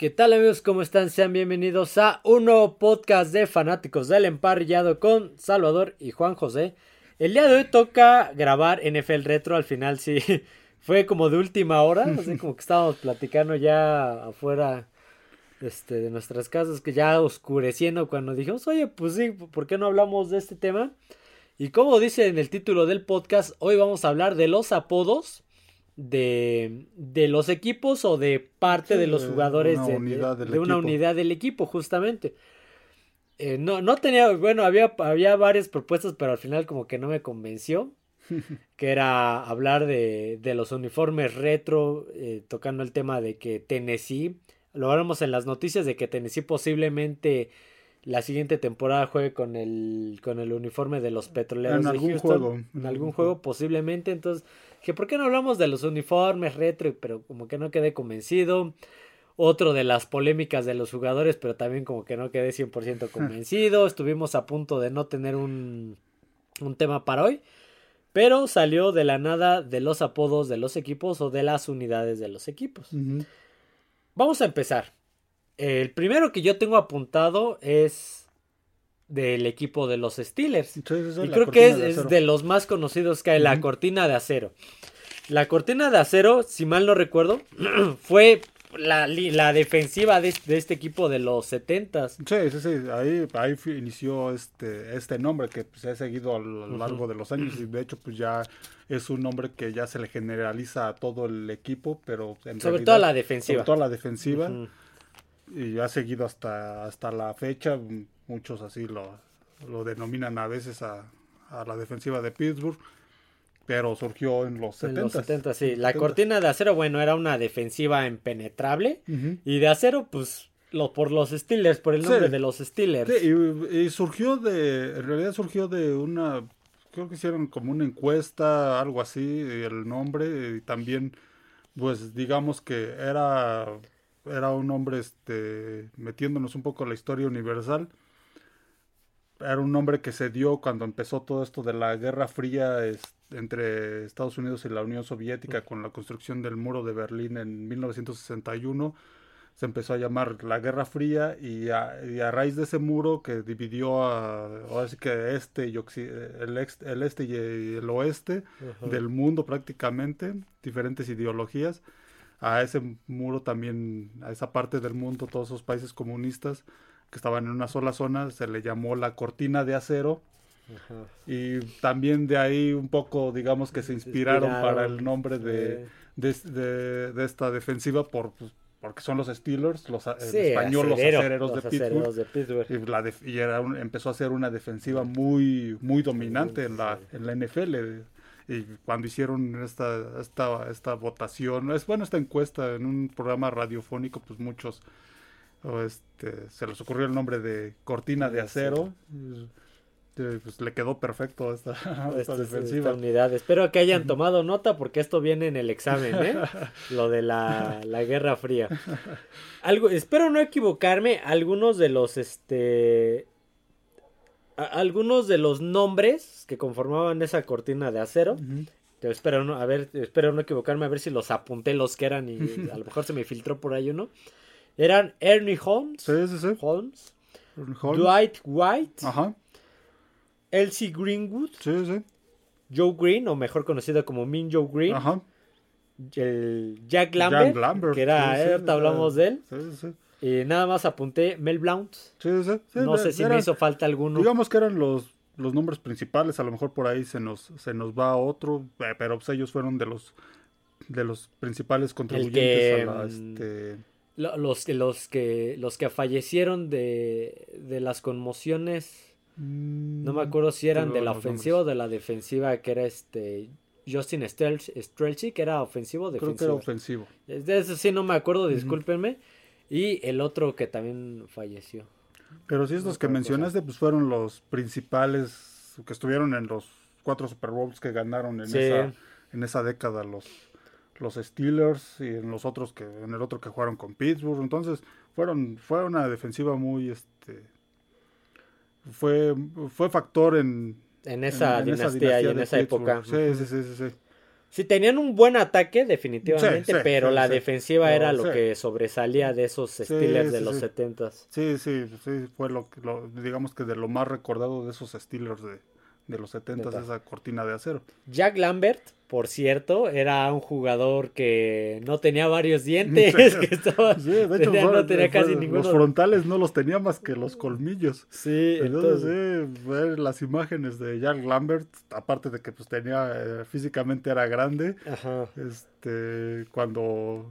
¿Qué tal amigos? ¿Cómo están? Sean bienvenidos a un nuevo podcast de fanáticos del emparrillado con Salvador y Juan José. El día de hoy toca grabar NFL Retro, al final sí fue como de última hora, así como que estábamos platicando ya afuera este, de nuestras casas, que ya oscureciendo cuando dijimos, oye, pues sí, ¿por qué no hablamos de este tema? Y como dice en el título del podcast, hoy vamos a hablar de los apodos de, de los equipos o de parte de los jugadores de, de, una unidad del equipo, justamente. Eh, no, no tenía, bueno, había, había varias propuestas, pero al final como que no me convenció. que era hablar de, de los uniformes retro, eh, tocando el tema de que Tennessee, lo hablamos en las noticias de que Tennessee posiblemente la siguiente temporada juegue con el, con el uniforme de los petroleros en algún Juego. En algún juego, posiblemente. Entonces, que ¿por qué no hablamos de los uniformes retro? Pero como que no quedé convencido. Otro de las polémicas de los jugadores, pero también como que no quedé 100% convencido. Estuvimos a punto de no tener un, un tema para hoy. Pero salió de la nada de los apodos de los equipos o de las unidades de los equipos. Vamos a empezar. El primero que yo tengo apuntado es del equipo de los Steelers. y creo que es de, los más conocidos que hay, la cortina de acero. La cortina de acero, si mal no recuerdo, fue la, la defensiva de, este equipo de los 70 Sí, sí, sí. Ahí, ahí inició este, este nombre que se ha seguido a lo largo de los años y de hecho pues ya es un nombre que ya se le generaliza a todo el equipo, pero en sobre todo la defensiva. Sobre todo la defensiva y ha seguido hasta, hasta la fecha. Muchos así lo, lo denominan a veces a, la defensiva de Pittsburgh. Pero surgió en los 70. En los 70, sí. La cortina de acero, bueno, era una defensiva impenetrable. Y de acero, pues, lo, por los Steelers, por el nombre de los Steelers. Sí, y, surgió de, en realidad surgió de una, creo que hicieron como una encuesta, algo así, el nombre. Y también, pues, digamos que era era un hombre este, metiéndonos un poco en la historia universal. Era un hombre que se dio cuando empezó todo esto de la Guerra Fría entre Estados Unidos y la Unión Soviética con la construcción del muro de Berlín en 1961. Se empezó a llamar la Guerra Fría y a, raíz de ese muro que dividió a, ahora sí que este y el, el, este y el oeste del mundo prácticamente, diferentes ideologías a ese muro también, a esa parte del mundo, todos esos países comunistas que estaban en una sola zona, se le llamó la cortina de acero. Y también de ahí un poco, digamos que se inspiraron para el nombre de, de, esta defensiva por, pues, porque son los Steelers, los españoles, los acereros, de, Pittsburgh, Y, era empezó a ser una defensiva muy, muy dominante en, la, en la NFL y cuando hicieron esta, esta, esta votación, es bueno esta encuesta en un programa radiofónico, pues muchos este, se les ocurrió el nombre de cortina de acero. Pues le quedó perfecto esta, esta, defensiva. unidad. Espero que hayan tomado nota porque esto viene en el examen, ¿eh? Lo de la, la Guerra Fría. Algo, espero no equivocarme, algunos de los este algunos de los nombres que conformaban esa cortina de acero. espero no, a ver, espero no equivocarme, a ver si los apunté los que eran y a lo mejor se me filtró por ahí uno. Eran Ernie Holmes. Holmes. Dwight White. Ajá. Elsie Greenwood. Joe Green, o mejor conocido como Min Joe Green. Ajá. El Jack Lambert, Lambert que era, ahorita hablamos de él. Y nada más apunté Mel Blount. Sí, sí, sí, no sé si me hizo falta alguno. Digamos que eran los, los nombres principales, a lo mejor por ahí se nos, se nos va otro, eh, pero pues ellos fueron de los de los principales contribuyentes a la, mm, este... los, los que los que fallecieron de, de las conmociones no me acuerdo si eran de la ofensiva o de la defensiva que era este Justin Strelchi que era ofensivo o defensivo. Creo que era ofensivo. De eso sí no me acuerdo, discúlpenme. Y el otro que también falleció. Pero si estos que mencionaste, pues fueron los principales que estuvieron en los cuatro Super Bowls que ganaron en, esa, en esa década los, los Steelers y en los otros que, en el otro que jugaron con Pittsburgh. Entonces, fueron, fue una defensiva muy este fue, fue factor en, en esa dinastía, y en esa época. Sí, sí, sí, sí, Sí, tenían un buen ataque, definitivamente, Sí, sí, pero sí, la sí. defensiva No, era lo sí. que sobresalía de esos Sí, Steelers de sí, los sí. 70s. Sí, sí, sí, fue lo, que- lo digamos que de lo más recordado de esos Steelers de, de los 70 Neta. esa cortina de acero. Jack Lambert, por cierto, era un jugador que no tenía varios dientes, Sí. que estaba, Sí, de hecho, tenía- no tenía fue- casi ninguno. los frontales no los tenía más que los colmillos. Sí, Entonces, entonces, sí, ver las imágenes de Jack Lambert, aparte de que pues tenía, eh, físicamente era grande, ajá. este, cuando,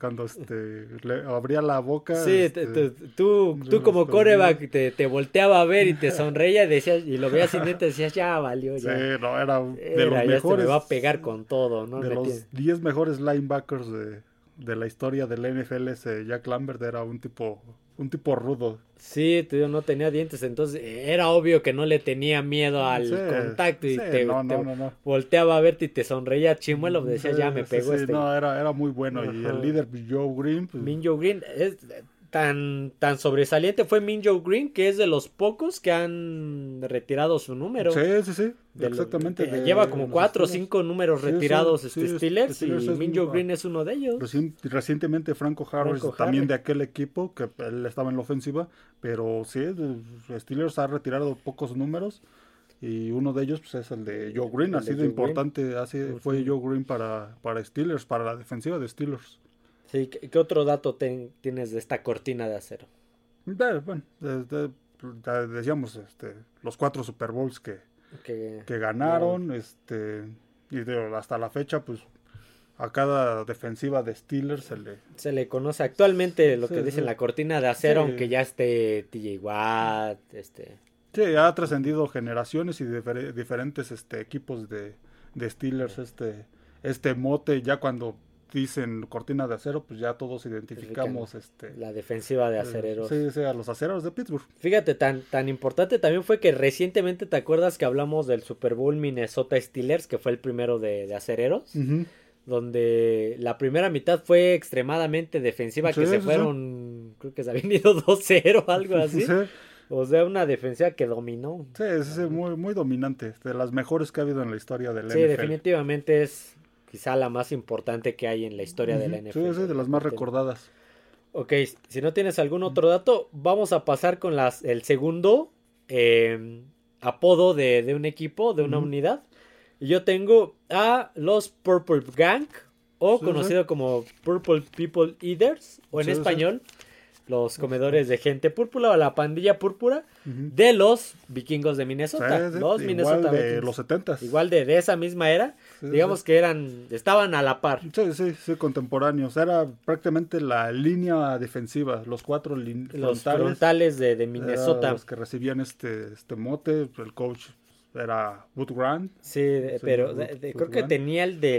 cuando este, le abría la boca, Sí, este, te- te- tú, tú como coreback te, te volteaba a ver y te sonreía y decías, y lo veías sin dientes, decías, ya valió, sí, no, era de Era, los ya mejores, me va a pegar con todo, ¿no? de los tiene- 10 mejores linebackers de, de la historia del NFL, ese Jack Lambert era un tipo, un tipo rudo. Sí, digo, no tenía dientes, entonces eh, era obvio que no le tenía miedo al Sí, contacto y sí, te, no, te no, no, no. volteaba a verte y te sonreía chimuelo, decías, Sí, ya me pegó sí, este. No, era, era muy bueno. Y el líder Joe Green, pues, Minjo Green es tan, tan sobresaliente fue Minjo Green que es de los pocos que han retirado su número. sí, sí, sí, De exactamente. de lleva como cuatro o cinco números sí, retirados sí, este, sí, Steelers, Steelers y Minjo un- Green es uno de ellos. Recien- recientemente Franco Harris, Franco también Harris. de aquel equipo, que él estaba en la ofensiva, pero sí, los Steelers ha retirado pocos números y uno de ellos pues, es el de Joe Green, El de de Joe importante así fue Joe Green para, para Steelers, para la defensiva de Steelers. Sí, ¿qué, otro dato ten- tienes de esta cortina de acero? Bueno, de- decíamos este, los cuatro Super Bowls que, Que, que ganaron, este, y hasta la fecha, pues a cada defensiva de Steelers se le... se le conoce actualmente lo Sí, que dicen sí. la cortina de acero, Sí. aunque ya esté TJ Watt, este... Sí, ha trascendido generaciones y difer- diferentes este, equipos de, de Steelers, este, este mote, ya cuando dicen cortina de acero, pues ya todos identificamos este, la defensiva de eh, acereros. sí, sí, a los acereros de Pittsburgh. Fíjate, tan, tan importante también fue que recientemente, ¿te acuerdas que hablamos del Super Bowl Minnesota Steelers, que fue el primero de, de acereros? Donde la primera mitad fue extremadamente defensiva, que Sí, se sí, sí. fueron, creo que se habían ido 2-0, algo así. Sí, O sea, una defensiva que dominó. sí, sí, sí, muy, muy dominante, de las mejores que ha habido en la historia del Sí, NFL. definitivamente es quizá la más importante que hay en la historia de la. NFL. Sí, sí, de las más recordadas. Ok, si no tienes algún otro dato, vamos a pasar con las, el segundo eh, apodo de, de un equipo, de una unidad. Y yo tengo a los Purple Gang, o Sí, conocido como Purple People Eaters, o en sí. español, los comedores de gente púrpura o la pandilla púrpura de los vikingos de Minnesota. sí, los igual Minnesota de Vikings. los 70 Igual de, de esa misma era, Sí, digamos que eran, estaban a la par. Sí, sí, sí, contemporáneos. Era prácticamente la línea defensiva, los cuatro Los frontales. frontales de, de Minnesota. los que recibían este, este mote. El coach era Wood Grant. Sí, de- pero de- de- creo que tenía el de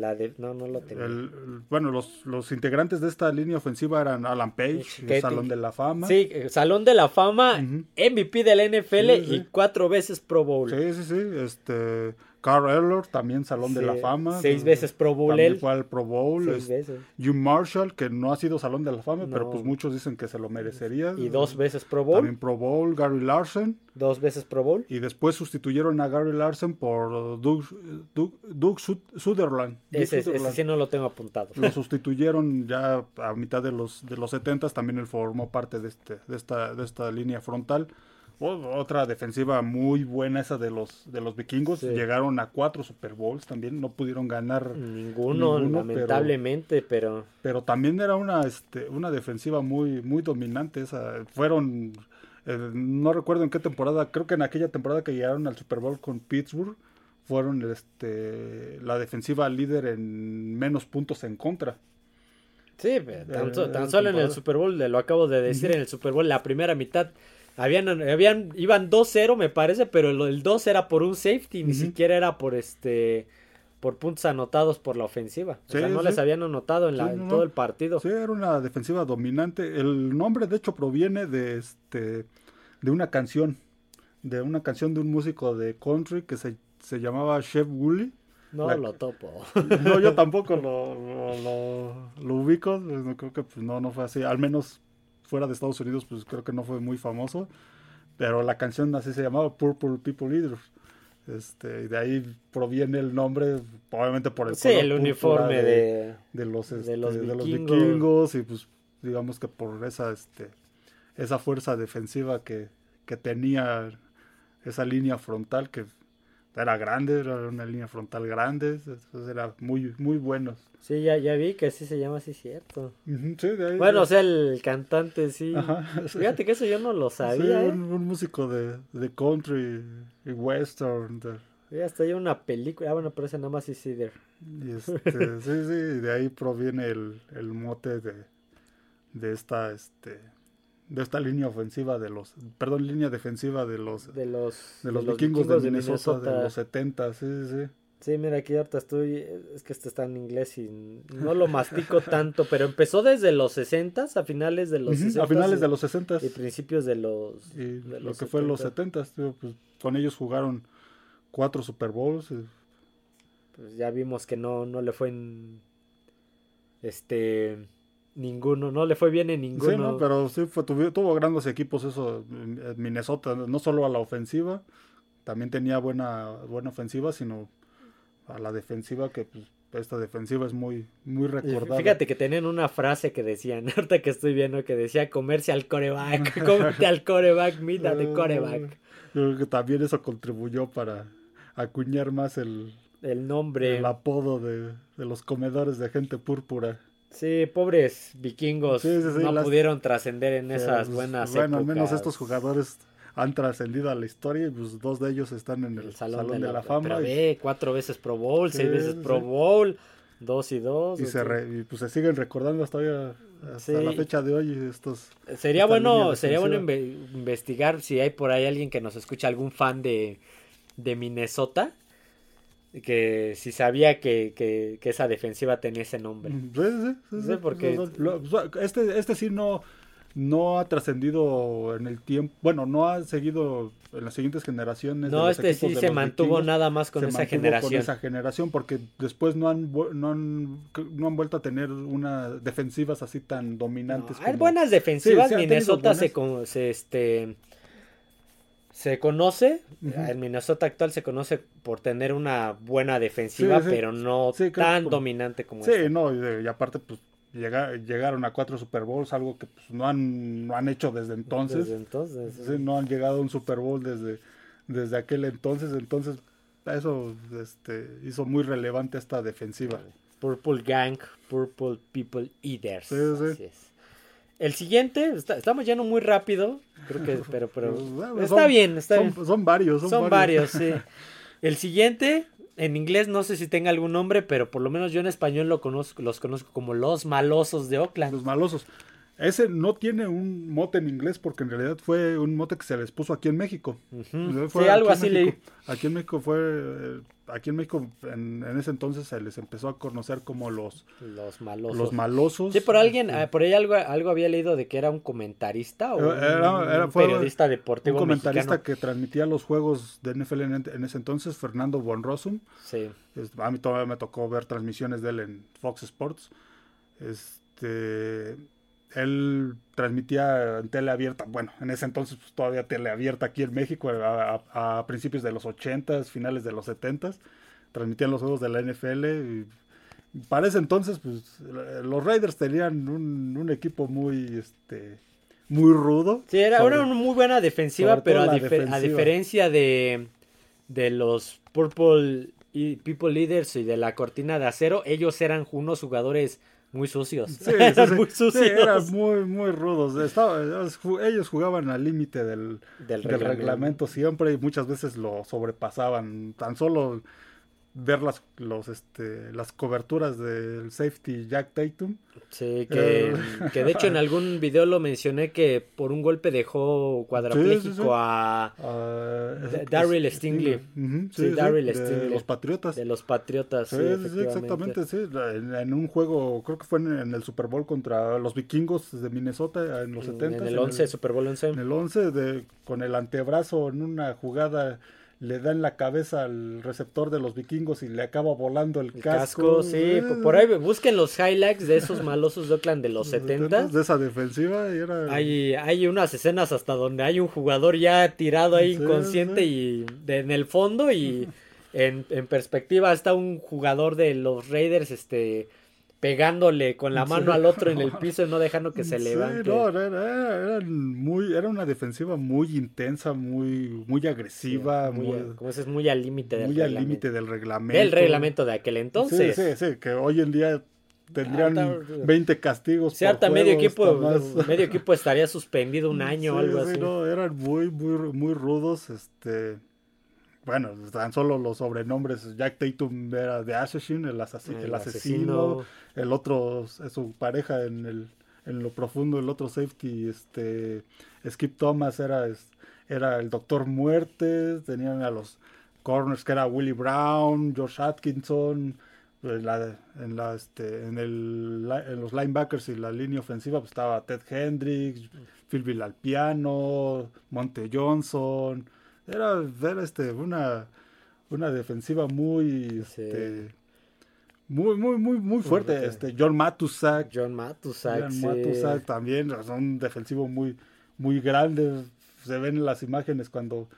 la de... No, no lo tenía. El- el- bueno, los, los integrantes de esta línea ofensiva eran Alan Page, el Salón de la Fama. Sí, eh, Salón de la Fama, Ujú. MVP de la NFL Sí, sí. y cuatro veces Pro Bowl. Sí, sí, sí. Este, Carl Eller, también Salón de la Fama. Seis veces Pro Bowl También fue al Pro Bowl. Seis es- veces. Jim Marshall, que no ha sido Salón de la Fama, pero pues muchos dicen que se lo merecería. Y dos veces Pro Bowl. También Pro Bowl, Gary Larson. Dos veces Pro Bowl. Y después sustituyeron a Gary Larson por Doug, Doug- Doug Sut- Sutherland. Ese, ese sí no lo tengo apuntado. Lo sustituyeron ya a mitad de los de los 70 también él formó parte de este de esta de esta línea frontal. Otra defensiva muy buena esa de los de los vikingos. Sí. Llegaron a cuatro Super Bowls también, no pudieron ganar, Ninguno, lamentablemente, pero... pero también era una este una defensiva muy muy dominante esa. Fueron eh, no recuerdo en qué temporada, creo que en aquella temporada que llegaron al Super Bowl con Pittsburgh fueron este la defensiva líder en menos puntos en contra. Sí, tan, so- tan eh, solo en el. Super Bowl, lo acabo de decir, en el Super Bowl, la primera mitad, habían, habían iban 2-0 me parece, pero el, el 2 era por un safety, ni Ujú. siquiera era por este por puntos anotados por la ofensiva. O sea, no sí. les habían anotado en, la, Sí, en no, todo el partido. Sí, era una defensiva dominante. El nombre, de hecho, proviene de este de una canción, de una canción de un músico de country que se, se llamaba Chef Woolley. No la- lo topo. No, yo tampoco lo, lo, lo- lo ubico. no, Creo que pues, no, no fue así. Al menos fuera de Estados Unidos, pues creo que no fue muy famoso. Pero la canción así se llamaba Purple People Leaders. Este, y de ahí proviene el nombre, obviamente por el Sí, el uniforme de, de los, de este, los de los vikingos. vikingos y pues digamos que por esa este esa fuerza defensiva que, que tenía esa línea frontal que era grande, era una línea frontal grande, entonces era muy muy bueno. Sí, ya, ya vi que así se llama, sí, cierto. Ujú, sí, de ahí- Bueno, o sea, el cantante sí. Ajá. Fíjate que eso yo no lo Sí, sabía, ¿eh? un, un músico de, de country y western. de- Ya hasta hay una película. Ah, bueno, pero esa nada más es Cider. y este, sí, sí, y de ahí proviene el, el mote de, de esta este de esta línea ofensiva de los perdón, línea defensiva de los De los, de los vikingos, de, Minnesota, de los 70, sí, sí, sí. Sí, mira, aquí ahorita estoy. Es que este está en inglés y no lo mastico tanto, pero empezó desde los 60 a finales de los 60 a finales de los 60 y principios de los. y de lo los que fue en los 70. 70 pues, con ellos jugaron cuatro Super Bowls y- Pues ya vimos que no, no le fue en. Este. Ninguno, no le fue bien en ninguno. Sí, ¿no? Pero sí, fue, tuvo, tuvo grandes equipos eso, Minnesota, no solo a la ofensiva, también tenía buena, buena ofensiva, sino a la defensiva, que pues, esta defensiva es muy, muy recordada. Fíjate que tenían una frase que decían, ahorita que estoy viendo, que decía comerse al coreback, cómete al coreback, mira de coreback. Yo creo que también eso contribuyó para acuñar más el, El nombre. el apodo de, de los comedores de gente púrpura. Sí, pobres vikingos Sí, sí, sí, no las- pudieron trascender en esas Pues, buenas Bueno, al menos épocas. estos jugadores han trascendido a la historia y pues dos de ellos están en el, El Salón, de, la, Fama. Pero y- ve, cuatro veces Pro Bowl, seis veces. Pro Bowl, dos y dos. Y, se re- y, pues se siguen recordando hasta, hoy, hasta Sí. la fecha de hoy estos... Sería bueno, sería bueno inve- investigar si hay por ahí alguien que nos escucha, algún fan de, de Minnesota, que si sabía que, que, que esa defensiva tenía ese nombre. Sí, sí, sí, Sí, porque- Este, este sí no, no ha trascendido en el tiempo, bueno, no ha seguido en las siguientes generaciones. No, este sí de se mantuvo vikingos. nada más con Se esa generación. Con esa generación, porque después no han, no han, no han vuelto a tener una defensivas así tan dominantes. No, hay como- buenas defensivas. Sí, Minnesota se, buenas. con- se, este, se conoce. Ujú. El Minnesota actual se conoce por tener una buena defensiva, Sí, sí. pero no Sí, tan dominante como Sí, esta. no, y, aparte, pues llega- llegaron a cuatro Super Bowls, algo que pues, no, han, no han hecho desde entonces. Desde entonces. Sí, no han llegado a un Super Bowl desde, desde aquel entonces, entonces eso este, hizo muy relevante esta defensiva. Purple Gang, Purple People Eaters. Sí, sí. Así es. El siguiente, está- estamos yendo muy rápido, creo que, pero, pero Pues, bueno, está son- bien, está son, bien. son varios, son, Son varios, sí. El siguiente, en inglés no sé si tenga algún nombre, pero por lo menos yo en español lo conozco, los conozco como los malosos de Oakland. Los malosos. Ese no tiene un mote en inglés porque en realidad fue un mote que se les puso aquí en México. Fue Sí, algo así leí. Aquí en México fue, eh, aquí en México en, en ese entonces se les empezó a conocer como los, Los malosos. los malosos. Sí, por alguien, Este, ah, por ahí algo, algo había leído de que era un comentarista o un, Era- era- un fue periodista deportivo un comentarista mexicano. que transmitía los juegos de NFL en, en ese entonces, Fernando Bonrosum. Sí. Es- A mí todavía me tocó ver transmisiones de él en Fox Sports. Este, él transmitía en tele abierta, bueno, en ese entonces pues, todavía tele abierta aquí en México a, a- a principios de los 80s, finales de los 70s. Transmitían los juegos de la NFL y para ese entonces pues los Raiders tenían un, un equipo muy este muy rudo. Sí, era, Sobre- era una muy buena defensiva, pero a, diferencia de, de los Purple y People Leaders y de la cortina de acero, ellos eran unos jugadores muy sucios. Sí, Eran sí. muy Sí, sucios. eran muy, muy rudos. Estaba- ellos jugaban al límite del, Del del reglamento. reglamento. siempre y muchas veces lo sobrepasaban. Tan solo ver las, los, este, las coberturas del safety Jack Tatum. Sí, que, Eh. que de hecho en algún video lo mencioné que por un golpe dejó cuadrapléjico Sí, sí, sí. a Da- es- Darryl es- Stingley. Sí, Darryl de Stingley. los Patriotas. de los Patriotas. Sí, exactamente, sí. En, en un juego, creo que fue en, en el Super Bowl contra los vikingos de Minnesota en los 70. En el 11, Super Bowl 11. En el 11, de, con el antebrazo en una jugada le da en la cabeza al receptor de los vikingos y le acaba volando el, El casco. casco, sí. Por ahí busquen los highlights de esos malosos de Oakland de los 70. De esa defensiva era... Hay, hay unas escenas hasta donde hay un jugador ya tirado ahí Sí, inconsciente sí. y de- en el fondo y en, en perspectiva está un jugador de los Raiders este pegándole con la mano Sí. al otro en el piso y no dejando que se Sí, levante. no, era, era- muy, era una defensiva muy intensa, muy, muy agresiva, muy, muy, como dices, muy al límite del muy al reglamento. límite del reglamento. Del reglamento de aquel entonces. Sí, sí, sí, que hoy en día tendrían Ahorita- 20 castigos. Si por harta medio equipo, hasta más. medio equipo estaría suspendido un año o Sí, algo sí, así. no, eran muy, muy, muy rudos, este... Bueno, tan solo los sobrenombres. Jack Tatum era de Assassin, el, asasi- El el asesino. asesino. El otro su pareja en el en lo profundo, el otro safety, este Skip Thomas era, era el Doctor Muerte. Tenían a los corners que era Willie Brown, Josh Atkinson. En, la, en, la, este, en, el, en los linebackers y la línea ofensiva pues, estaba Ted Hendricks, Phil Villalpiano, Monte Johnson. Era, era este, una, una defensiva muy, Sí. este, muy, muy, muy, muy fuerte. Este, John Matusak, John Matusak. John sí. Matusak también, es un defensivo muy, muy grande. Se ven en las imágenes cuando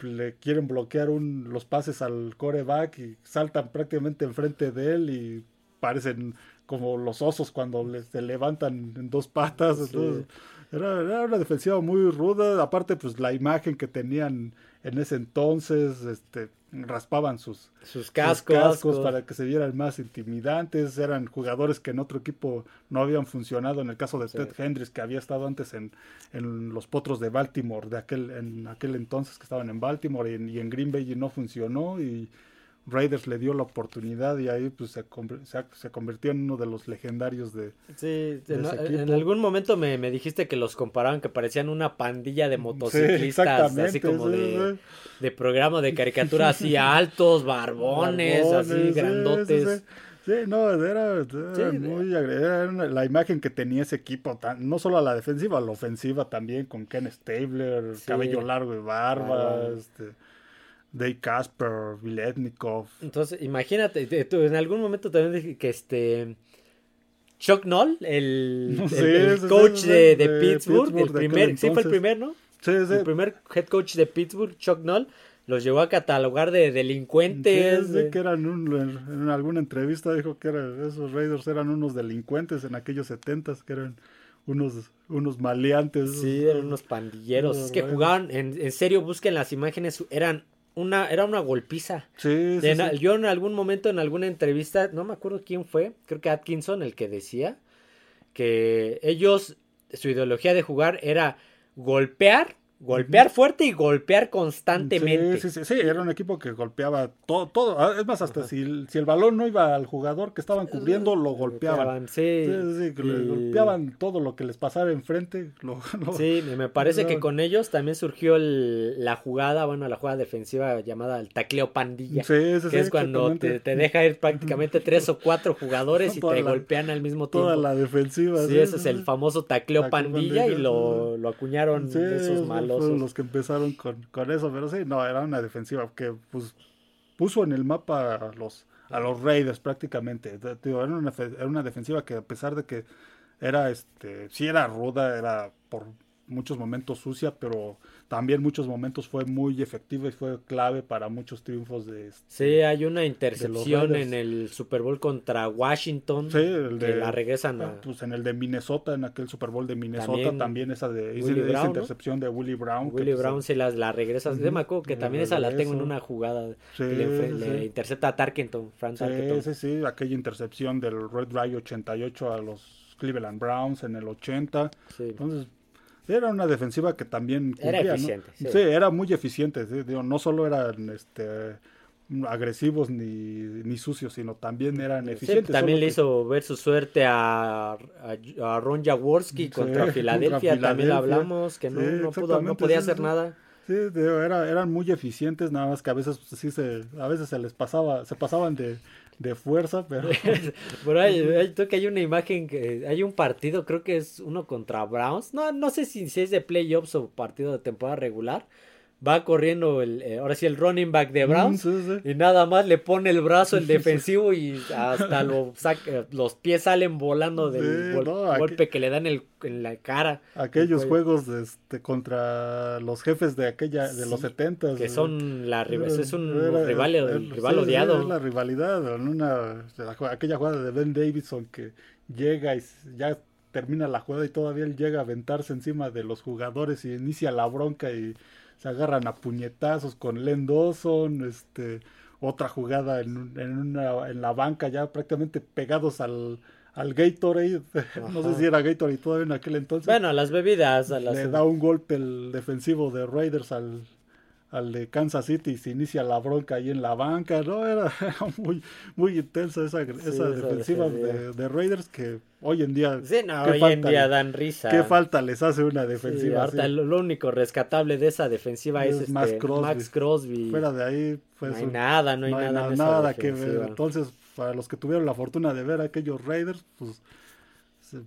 le quieren bloquear un, los pases al coreback y saltan prácticamente enfrente de él y parecen como los osos cuando le- se levantan en dos patas. Sí. entonces, era, era una defensiva muy ruda. Aparte, pues la imagen que tenían en ese entonces, este, raspaban sus, Sus sus cascos. cascos para que se vieran más intimidantes. Eran jugadores que en otro equipo no habían funcionado. En el caso de Sí. Ted Hendricks, que había estado antes en, en los potros de Baltimore, de aquel, en aquel entonces que estaban en Baltimore y en, y en Green Bay y no funcionó. Y Raiders le dio la oportunidad y ahí pues se, se, se convirtió en uno de los legendarios de... Sí, de en, ese en equipo. algún momento me, me dijiste que los comparaban, que parecían una pandilla de motociclistas, así como sí, de, sí. de programa de caricatura, así altos, barbones, así Barbones, grandotes. Sí, no, era, era Sí, muy era la imagen que tenía ese equipo, tan- no solo a la defensiva, a la ofensiva también, con Ken Stabler, Sí. cabello largo y barba, Barba. este, Dave Casper, Viletnikov. Entonces, imagínate, tú en algún momento también dije que este Chuck Noll, el, Sí, el sí, sí, coach sí, de, de de Pittsburgh, Pittsburgh el de primer, sí fue el primer, ¿no? Sí, sí. El primer head coach de Pittsburgh, Chuck Noll, los llevó a catalogar de delincuentes. Sí, que eran un- en, alguna entrevista dijo que era, esos Raiders eran unos delincuentes en aquellos setentas, que eran unos, unos maleantes. Sí, eran unos pandilleros. Es que jugaban, en, en serio, busquen las imágenes, eran una, era una golpiza. Sí, sí. Yo en algún momento, en alguna entrevista, no me acuerdo quién fue, creo que Atkinson, el que decía que ellos, su ideología de jugar era golpear, golpear fuerte y golpear constantemente. Sí, sí, sí, sí, era un equipo que golpeaba todo, todo. Ah, Es más, hasta si, el- si el balón no iba al jugador que estaban cubriendo, lo golpeaban. Sí, Sí, sí, sí, que le y- golpeaban todo lo que les pasara enfrente. Lo, lo- Sí, me parece que con ellos también surgió el- la jugada, bueno, la jugada defensiva llamada el tacleo pandilla. Sí, sí, que es cuando te, te deja ir prácticamente tres o cuatro jugadores y te la- golpean al mismo tiempo. Toda la defensiva. Sí, ese es el famoso tacleo Tacleo pandilla y pandilla, lo, lo acuñaron esos malosos. Fueron los que empezaron con, con eso, pero sí, no, era una defensiva que pues puso en el mapa a los, a los Raiders prácticamente. Te- te digo, era, una, era una defensiva que a pesar de que era, este, sí era ruda, era por muchos momentos sucia, pero también muchos momentos fue muy efectiva y fue clave para muchos triunfos de... este, Sí, hay una intercepción en el Super Bowl contra Washington. Sí, el que la regresan a... Pues en el de Minnesota, en aquel Super Bowl de Minnesota, También también, esa de esa, Brown, ¿no? intercepción de Willie Brown. Willie pues, Brown se las la regresa. Ujú, Yo me acuerdo que también esa la tengo en una jugada. Sí, le, sí, intercepta a Tarkenton, Frank Tarkenton. sí, sí, aquella intercepción del Red Ray 88 a los Cleveland Browns en el 80. Sí. Entonces, era una defensiva que también Era eficiente, sí. Sí. era muy eficiente. sí, digo, no solo eran este agresivos ni, ni sucios, sino también eran Sí, eficientes. también le que- hizo ver su suerte a, a, a Ron Jaworski contra contra Filadelfia. También hablamos que no, no, pudo, no podía hacer nada. Sí, digo, era, eran muy eficientes, nada más que a veces pues, sí se, a veces se les pasaba, se pasaban de, de fuerza, pero ahí, ahí creo que hay una imagen que hay un partido, creo que es uno contra Browns. No, no sé si, si es de playoffs o partido de temporada regular, va corriendo el, eh, ahora sí el running back de Mm, Browns sí, sí. y nada más le pone el brazo el defensivo y hasta lo saca- los pies salen volando del Sí, gol- no, aquí- golpe que le dan el- en la cara. Aquellos juegos de este, contra los jefes de aquella de los Sí, 70 Que son la rival, es un Era- rival, era- el rival odiado. es la rivalidad en una aquella jugada de Ben Davidson que llega y ya termina la jugada y todavía él llega a aventarse encima de los jugadores y inicia la bronca y se agarran a puñetazos con Len Dawson, este otra jugada en, en una en la banca ya prácticamente pegados al al Gatorade, no sé si era Gatorade todavía en aquel entonces. Bueno, a las bebidas, a las... Le da un golpe el defensivo de Raiders al, al de Kansas City y se inicia la bronca ahí en la banca. No, era, muy, muy intensa esa, esa esa defensiva de, de Raiders que hoy en día, Sí, no, ¿qué hoy en falta día le- dan risa. ¿qué falta les hace una Sí, defensiva así? lo, lo único rescatable de esa defensiva es, Es este, Max Max Crosby. Crosby. Fuera de ahí, pues no hay nada, no hay no hay nada, na- en esa nada que ver. defensiva. Entonces, para los que tuvieron la fortuna de ver a aquellos Raiders, pues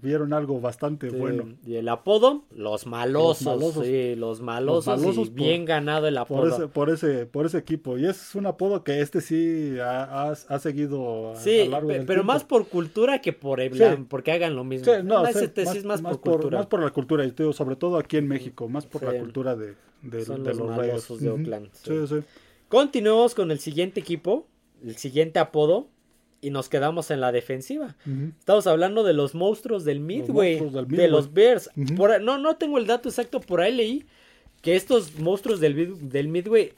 vieron algo bastante Sí, bueno. Y el apodo, los malosos. Los malosos. Sí, los malosos. malosos y por- bien ganado el apodo. Por ese, por ese, por ese equipo. Y es un apodo que este sí ha, ha- ha seguido a, Sí, largo del pero tiempo. más por cultura que por el- Sí. porque hagan lo mismo. No, Ese sí, te- sí es más, por, cultura. más por la cultura, y digo, sobre todo aquí en México, más por la cultura de, de, Son de los los malosos de. Oakland, sí. Continuamos con el siguiente equipo, el siguiente apodo, y nos quedamos en la defensiva. Estamos hablando de los monstruos del Midway, monstruos del de los Bears. Por no, no tengo el dato exacto, por ahí leí que estos monstruos del, del Midway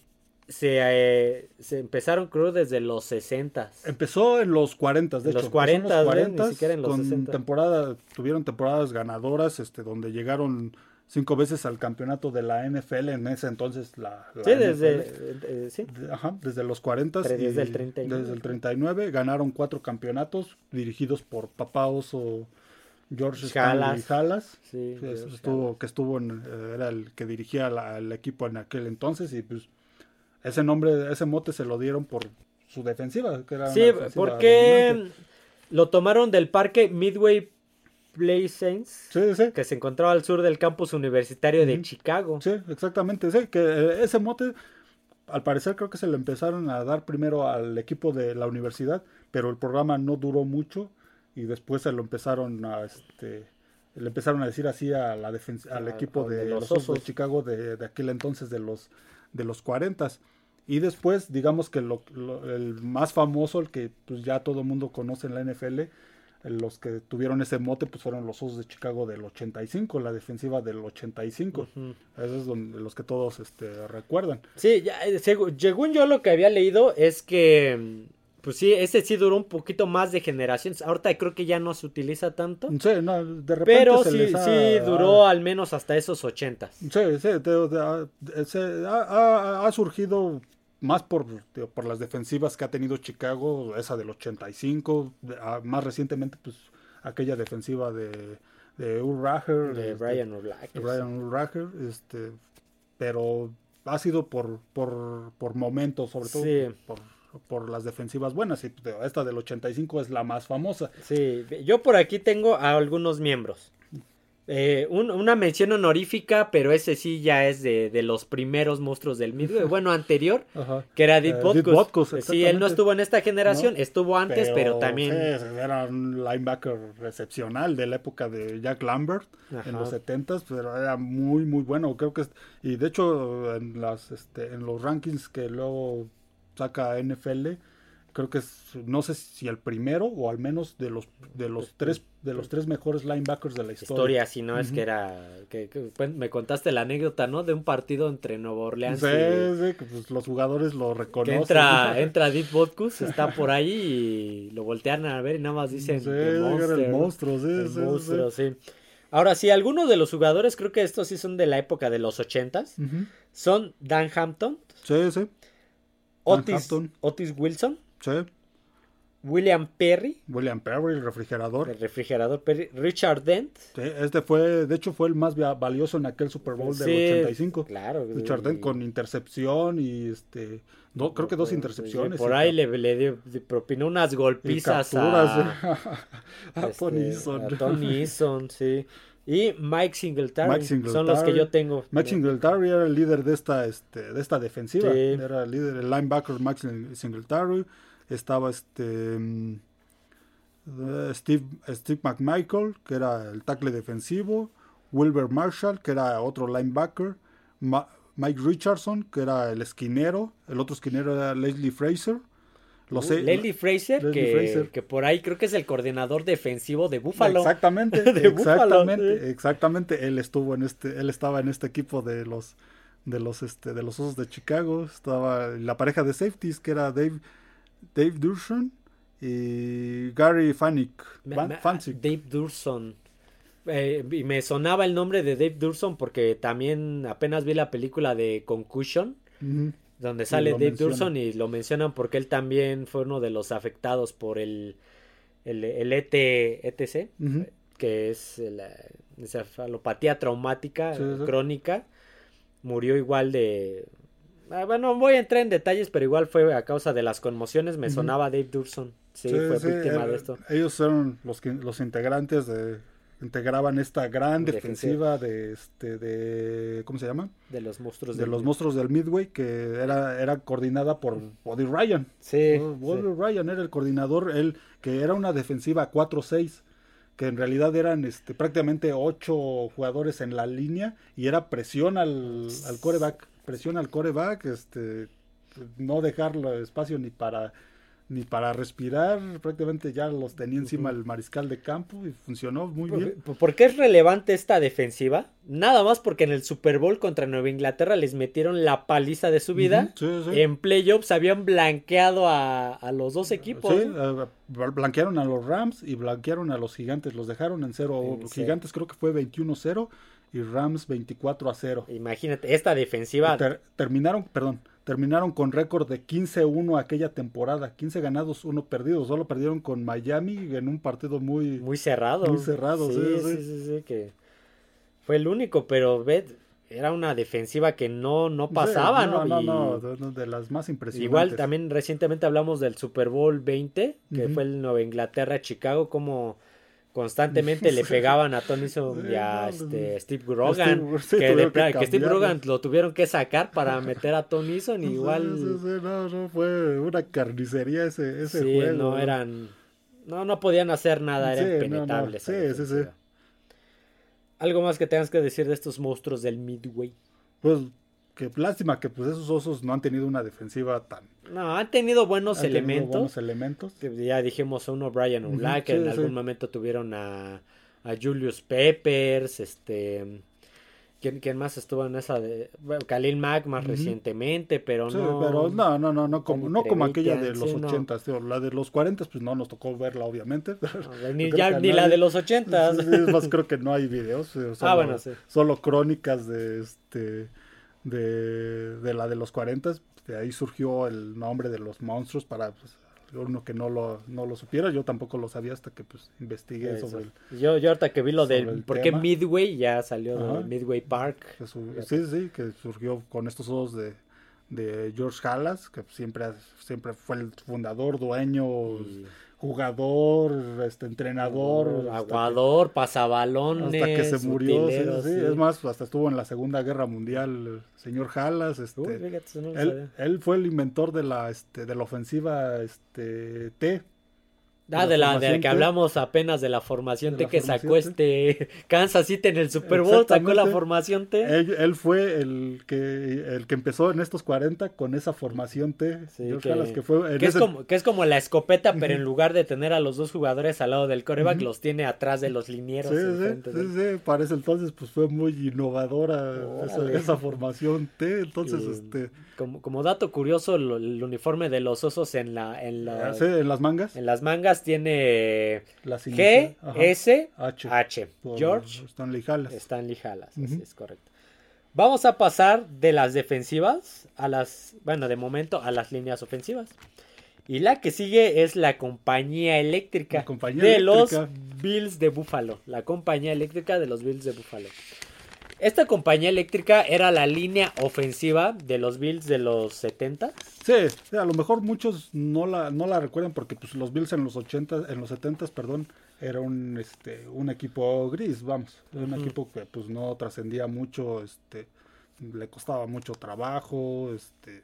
se, eh, se empezaron creo desde los 60. Empezó en los 40, de En los hecho. 40, Empezó en ¿ves? Ni siquiera en los con 60. temporada, tuvieron temporadas ganadoras, este, donde llegaron cinco veces al campeonato de la NFL en ese entonces la, la Sí, desde... NFL. eh, eh, sí. Ajá, desde los 40 Tre- y desde el 39. desde el 39 ganaron cuatro campeonatos dirigidos por Papá Oso George Stanley. Halas, Sí, que estuvo que estuvo en, eh, era el que dirigía la- el equipo en aquel entonces y pues ese nombre ese mote se lo dieron por su defensiva que era Sí, porque dominante. lo tomaron del parque Midway Play Saints, sí sí que se encontraba al sur del campus universitario de. Chicago. Sí, exactamente. Sí, que eh, ese mote, al parecer, creo que se le empezaron a dar primero al equipo de la universidad, pero el programa no duró mucho y después se lo empezaron a, este, le empezaron a decir así a la defen- al equipo de, de los los Osos de. Chicago de, de aquel entonces de los de los 40 y después digamos que lo, lo- el más famoso el que pues ya todo el mundo conoce en la NFL los que tuvieron ese mote pues fueron los Osos de Chicago del 85 la defensiva del 85 Ujú. esos es donde, los que todos este, recuerdan. Sí, ya, eh, segu- según yo lo que había leído es que, pues sí, ese sí duró un poquito más de generaciones. Ahorita creo que ya no se utiliza tanto, Sí, no, de repente pero se sí, les ha- sí duró al menos hasta esos ochentas. Sí, sí, te- ha- ha surgido más por, por las defensivas que ha tenido Chicago, esa del 85, de- ah, más recientemente pues aquella defensiva de, de Urracher, De este, Brian Urlacher. Brian este, pero ha sido por, por, por momentos, sobre todo Sí. por, por las defensivas buenas, y pues, esta del 85 es la más famosa. Sí, yo por aquí tengo a algunos miembros. Eh, un- una mención honorífica, pero ese sí ya es de, de los primeros monstruos del Midway. Bueno, anterior, Ajá. que era Dick Eh, Butkus. Dick Butkus, sí, él no estuvo en esta generación, No, estuvo antes, pero, también... sí, era un linebacker excepcional de la época de Jack Lambert Ajá. en los 70s, pero era muy muy bueno, creo que y de hecho en las este, en los rankings que luego saca NFL, creo que es no sé si el primero o al menos de los de los tres de los tres mejores linebackers de la historia. historia, si no es que era que, me contaste la anécdota, ¿no? De un partido entre Nueva Orleans Sí, y sí, que pues, los jugadores lo que reconocen. entra entra Dick Butkus, está por ahí y lo voltean a ver y nada más dicen Sí, el monstruo, sí, el monstruo, sí. Ahora sí, algunos de los jugadores, creo que estos sí son de la época de los ochentas, Ujú. son Dan Hampton, Sí, sí, Otis, Hampton. Otis Wilson, sí. William Perry, William Perry, el refrigerador. el refrigerador Perry, Richard Dent, Sí, este fue, de hecho, fue el más valioso en aquel Super Bowl del Sí, 85. claro, Richard Dent con intercepción y este, creo que dos intercepciones. Por ahí le, le dio- le propinó unas golpizas a, a este, Tony Eason. a Tony Eason, sí. Y Mike Singletary, Mike son los que yo tengo. Mike Singletary era el líder de esta, este, de esta defensiva. Sí. Era el líder, el linebacker Mike Sing- Singletary. Estaba este mm, eh, Steve, Steve McMichael, que era el tackle defensivo. Wilber Marshall, que era otro linebacker. Ma- Mike Richardson, que era el esquinero. El otro esquinero era Leslie Fraser. Los Uh, Leslie Fraser, Leslie que, Fraser. que por ahí creo que es el coordinador defensivo de Buffalo. Exactamente, De Buffalo, sí. exactamente. Él estuvo en este, él estaba en este equipo de los, de los, este, de los Osos de Chicago. Estaba la pareja de safeties que era Dave, Dave Durson y Gary Me- me- Fancic. Dave Durson. Eh, y me sonaba el nombre de Dave Durson porque también apenas vi la película de Concussion, donde sale Dave menciona. Durson y lo mencionan porque él también fue uno de los afectados por el, el, el ET, ETC, Ujú. que es la encefalopatía traumática sí. crónica. Murió igual de... Ah, bueno, voy a entrar en detalles, pero igual fue a causa de las conmociones. Me sonaba Dave Durson. Sí, Sí, fue sí, víctima de esto. Ellos eran los que los integrantes de integraban esta gran Defensiva. defensiva de este de ¿cómo se llama? De los monstruos De del- los monstruos del Midway que era era coordinada por Buddy Ryan. Sí, sí. Bobby Ryan era el coordinador, él que era una defensiva 4-6, que en realidad eran este, prácticamente 8 jugadores en la línea y era presión al, al coreback, presión al coreback, este, no dejarlo espacio ni para ni para respirar, prácticamente ya los tenía encima el mariscal de campo y funcionó muy bien. ¿Por, qué es relevante esta defensiva? Nada más porque en el Super Bowl contra Nueva Inglaterra les metieron la paliza de su vida. Ujú, sí, sí. En playoffs habían blanqueado a, a los dos equipos. Sí, blanquearon a los Rams y blanquearon a los Gigantes, los dejaron en cero. Gigantes creo que fue 21-0 y Rams 24 a 0. Imagínate, esta defensiva. Ter- terminaron, perdón, terminaron con récord de 15-1 aquella temporada, 15 ganados, 1 perdido, solo perdieron con Miami en un partido muy, Muy cerrado. Muy cerrado, sí, sí, sí, sí. que fue el único, pero ve, era una defensiva que no, no Sí, pasaba, ¿no? No, Y no, de, las más impresionantes. Igual también recientemente hablamos del Super Bowl 20, que fue el Nueva Inglaterra-Chicago, como constantemente le pegaban a Tony y a Sí, este. Steve Grogan, Steve- sí, que, de tuvieron que pla- que Steve. Grogan lo tuvieron que sacar para meter a Tony Son, Sí, igual sí, sí, no, no, fue una carnicería ese, ese sí, juego. no eran, no, no podían hacer nada, era Sí, no, no. impenetrable. esa Sí, sí, sí. Algo más que tengas que decir de estos monstruos del Midway. Pues, que lástima que pues esos osos no han tenido una defensiva tan... No, han tenido buenos han tenido elementos. buenos elementos. que ya dijimos a uno Brian O'Black, sí, en sí. algún momento tuvieron a, a Julius Peppers, este ¿quién, quién más estuvo en esa de bueno, Khalil Mack más recientemente, pero Sí, no pero no, no, no, no como, no como aquella de los sí, no. 80, tío, la de los 40 pues no nos tocó verla obviamente. no, ni, ya- que la de los ochentas. Sí, es más, creo que no hay videos, solo, bueno, sí. solo crónicas de este de, de la de los 40, de ahí surgió el nombre de los monstruos para pues, uno que no lo, no lo supiera, yo tampoco lo sabía hasta que pues investigué Eso. sobre el, Yo, yo ahorita que vi lo del el por qué. Midway ya salió de. Midway Park. que su- sí, sí, que surgió con estos ojos de, de George Halas, que siempre, siempre fue el fundador, dueño, jugador, este entrenador, hasta que- aguador, pasabalones, hasta que se murió, sí, sí, es más, hasta estuvo en la Segunda Guerra Mundial, el señor Halas, este, Uy, fíjate, eso no lo él, él fue el inventor de la, este, de la ofensiva, este, T, Ah, de la de la que hablamos apenas de la formación De T que formación sacó este Kansas City en el Super Bowl, sacó la formación T. Él, él fue el que, el que empezó en estos 40 con esa formación T, Sí, que- Halas, que fue en Que es, ese- como, que es como la escopeta, pero en lugar de tener a los dos jugadores al lado del coreback, los tiene atrás de los linieros. Sí, sí, sí, para ese entonces pues fue muy innovadora esa, esa formación T, entonces Y- este Como, como dato curioso, lo- el uniforme de los osos en la en, la- sí, en las mangas, en las mangas tiene las G, ajá, S, H, George Stanley Halas. Stanley Halas, es correcto. Vamos a pasar de las defensivas a las, bueno, de momento a las líneas ofensivas. Y la que sigue es la compañía eléctrica La compañía de eléctrica. los Bills de Buffalo. La compañía eléctrica de los Bills de Buffalo. Esta compañía eléctrica era la línea ofensiva de los Bills de los 70. Sí, a lo mejor muchos no la, no la recuerdan porque pues los Bills en los 80, en los 70, perdón, era un, este, un equipo gris, vamos. Era un equipo que pues no trascendía mucho, este, le costaba mucho trabajo, este,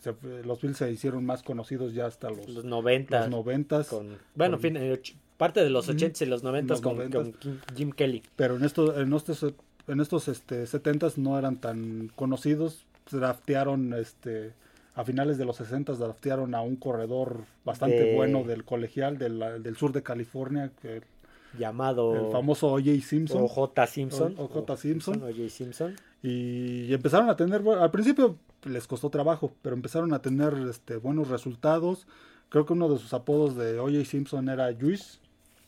se- los Bills se hicieron más conocidos ya hasta los, Los 90. los con, bueno, con- fin, eh, parte de los Ujú. 80 y los 90 Los con, 90s. con Kim- Jim Kelly. pero en estos, en estos, en estos este, 70s no eran tan conocidos, draftearon, este, a finales de los 60 draftearon a un corredor bastante De- bueno del colegial del, del sur de California, que Llamado el famoso O.J. Simpson. O.J. Simpson. O- O.J. Simpson. O.J. Simpson. Y empezaron a tener, bueno, al principio les costó trabajo, pero empezaron a tener este, buenos resultados. Creo que uno de sus apodos de O.J. Simpson era Juice.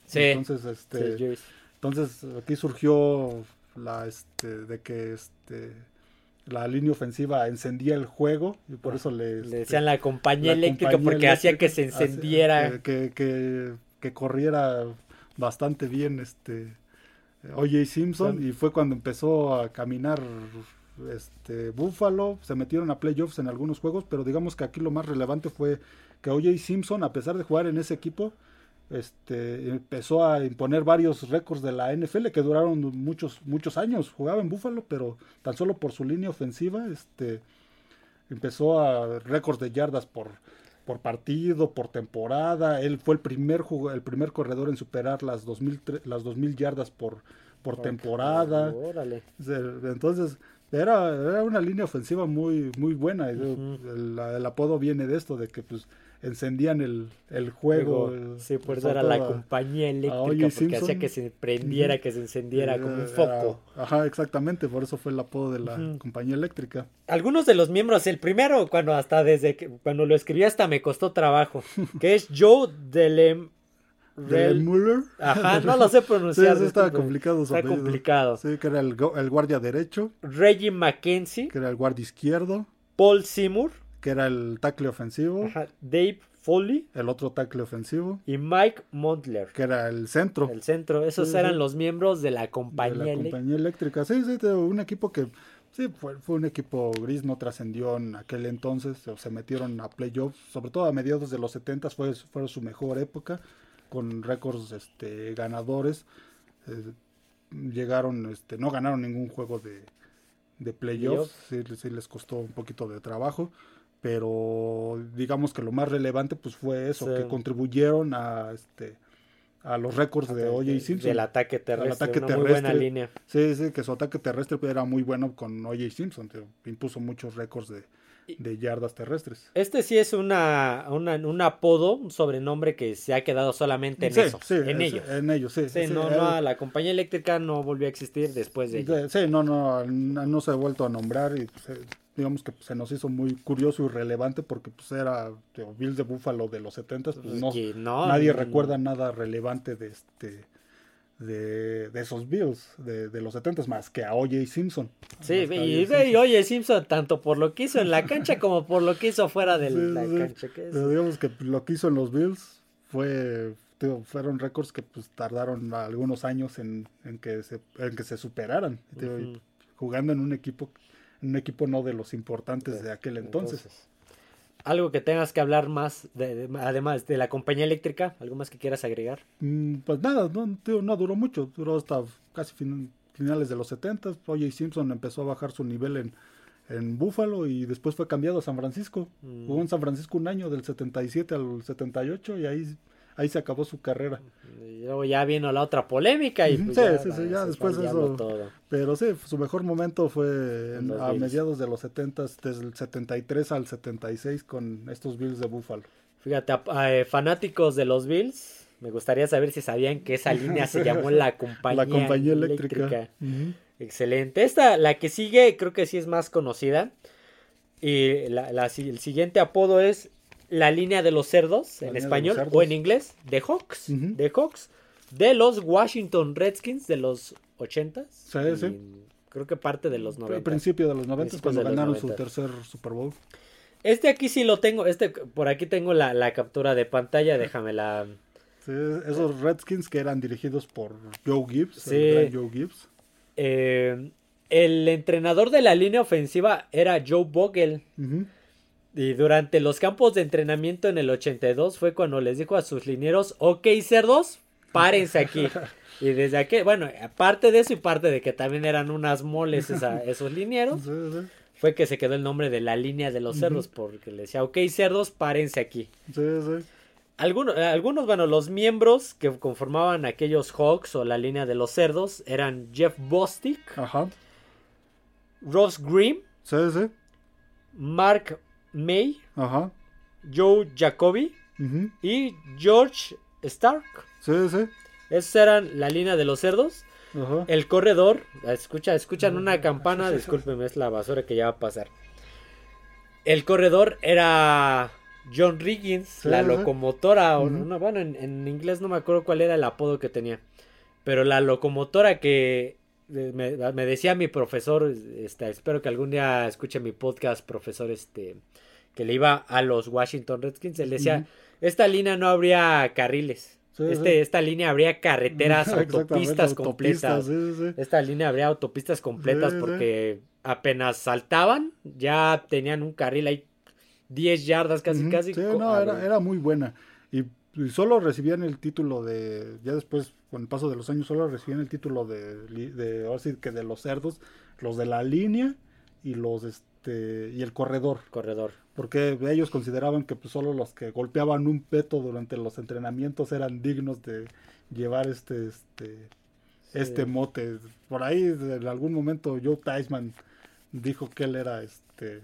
Sí. Entonces, este, Sí, Juice. entonces aquí surgió la, este, de que este, la línea ofensiva encendía el juego y por eso le, Le este, decían la compañía la eléctrica compañía porque hacía que se encendiera. que, que, que corriera bastante bien este O.J. Simpson y fue cuando empezó a caminar este Buffalo, se metieron a playoffs en algunos juegos, pero digamos que aquí lo más relevante fue que O.J. Simpson, a pesar de jugar en ese equipo, este empezó a imponer varios récords de la NFL que duraron muchos muchos años. Jugaba en Buffalo, pero tan solo por su línea ofensiva, este empezó a récords de yardas por por partido, por temporada. Él fue el primer el primer corredor en superar las 2000 tre- las 2000 yardas por por temporada. Órale. Entonces, era, era una línea ofensiva muy, muy buena. el apodo viene de esto, de que pues encendían el, el juego. El- sí, por eso era la compañía eléctrica porque Simpson. hacía que se prendiera, que se encendiera como un foco. Ajá, exactamente, por eso fue el apodo de la compañía eléctrica. Algunos de los miembros, el primero, cuando hasta desde que cuando lo escribí hasta me costó trabajo, que es Joe Delem De Rel- Muller. Ajá, no lo sé pronunciar. sí, estaba disculpen. complicado Está apellido. complicado. Sí, que era el, el guardia derecho, Reggie McKenzie, que era el guardia izquierdo, Paul Seymour, que era el tackle ofensivo, ajá, Dave Foley el otro tackle ofensivo, y Mike Montler. que era el centro. El centro, esos Sí, eran sí. los miembros de la de compañía la eléctrica. compañía eléctrica. Sí, sí, de un equipo que sí fue, fue un equipo gris, no trascendió en aquel entonces, o se metieron a playoffs, sobre todo a mediados de los 70 fue, fue su mejor época, con récords este, ganadores. Eh, llegaron, este, no ganaron ningún juego de, de playoffs, sí, sí les costó un poquito de trabajo. Pero digamos que lo más relevante pues fue eso, Sí. que contribuyeron a este a los récords de O.J. Simpson. Del ataque terrestre. ataque una muy buena línea. Sí, sí, que su ataque terrestre era muy bueno con O.J. Simpson. impuso muchos récords de, de yardas terrestres. Este sí es una, una- un apodo, un sobrenombre que se ha quedado solamente en sí, eso, sí, en es- ellos. En ellos, sí. Sí, no, no, la compañía eléctrica no volvió a existir después de ello. sí, no, no, no, no se ha vuelto a nombrar y pues, eh, digamos que pues, se nos hizo muy curioso y relevante porque pues era digo, Bills de Buffalo de los 70 pues no, Que no, nadie recuerda nada relevante de este de, de esos Bills de, de los 70 más que a O.J. Simpson. Sí, y, O.J. y Simpson. oye, Simpson, tanto por lo que hizo en la cancha como por lo que hizo fuera de Sí, la sí, cancha. que Pero digamos que lo que hizo en los Bills fue fueron récords que pues tardaron algunos años en, en que se en que se superaran y jugando en un equipo en un equipo no de los importantes de aquel entonces, algo que tengas que hablar más, de, de- además de la compañía eléctrica, algo más que quieras agregar. Mm, pues nada no, no duró mucho duró hasta casi fin- finales de los 70 O.J. Simpson empezó a bajar su nivel en en Buffalo y después fue cambiado a San Francisco. Mm. Jugó en San Francisco un año del 77 al 78 y ahí ahí se acabó su carrera. Y luego ya vino la otra polémica y pues sí, ya, sí, sí, ya después eso- todo. Pero sí, su mejor momento fue en- a Bills. mediados de los 70, desde el 73 al 76 con estos Bills de Buffalo. Fíjate, a- a, eh, fanáticos de los Bills, me gustaría saber si sabían que esa línea se llamó la compañía, La compañía eléctrica. Excelente. Esta, la que sigue, creo que sí es más conocida. Y la, la el siguiente apodo es la línea de los cerdos, en de español, cerdos. o en inglés, The Hawks. The Hawks, de los Washington Redskins de los 80 Sí, sí. Creo que parte de los Al 90. principio de los 90 Principios cuando de ganaron 90. su tercer Super Bowl. Este aquí sí lo tengo, este por aquí tengo la, la captura de pantalla, déjame la... Sí, esos Redskins que eran dirigidos por Joe Gibbs, Sí. el gran Joe Gibbs. Eh, el entrenador de la línea ofensiva era Joe Vogel. Ujú. Y durante los campos de entrenamiento en el 82 fue cuando les dijo a sus linieros, ok cerdos, párense aquí. Y desde aquí, bueno, aparte de eso y parte de que también eran unas moles esos linieros, fue que se quedó el nombre de la línea de los cerdos, porque le decía, ok, cerdos, párense aquí. Sí, sí. Algunos, algunos, bueno, los miembros que conformaban aquellos Hawks o la línea de los cerdos eran Jeff Bostic, Ajá. Ross Grimm, Sí, sí. Mark May, Ajá. Joe Jacoby y George Stark. Sí, sí. Esos eran la línea de los cerdos. Ajá. El corredor, escucha, escuchan una campana, discúlpeme, es la basura que ya va a pasar. El corredor era John Riggins, Sí, la locomotora, o Ujú. no, bueno, en, en inglés no me acuerdo cuál era el apodo que tenía, pero la locomotora que eh, me, me decía mi profesor, este, espero que algún día escuche mi podcast, profesor, este, que le iba a los Washington Redskins, él decía, esta línea no habría carriles. Sí, este, sí. Esta línea habría carreteras, autopistas completas. Sí, sí, sí. Esta línea habría autopistas completas porque apenas saltaban, ya tenían un carril ahí 10 yardas casi, casi. No, era, era muy buena. Y, y solo recibían el título de. Ya después, con el paso de los años, solo recibían el título de. de ahora sí que de los cerdos, los de la línea y los. este Y el corredor. Corredor. Porque ellos consideraban que pues, solo los que golpeaban un peto durante los entrenamientos eran dignos de llevar este. este este mote. Por ahí, en algún momento, Joe Theismann dijo que él era este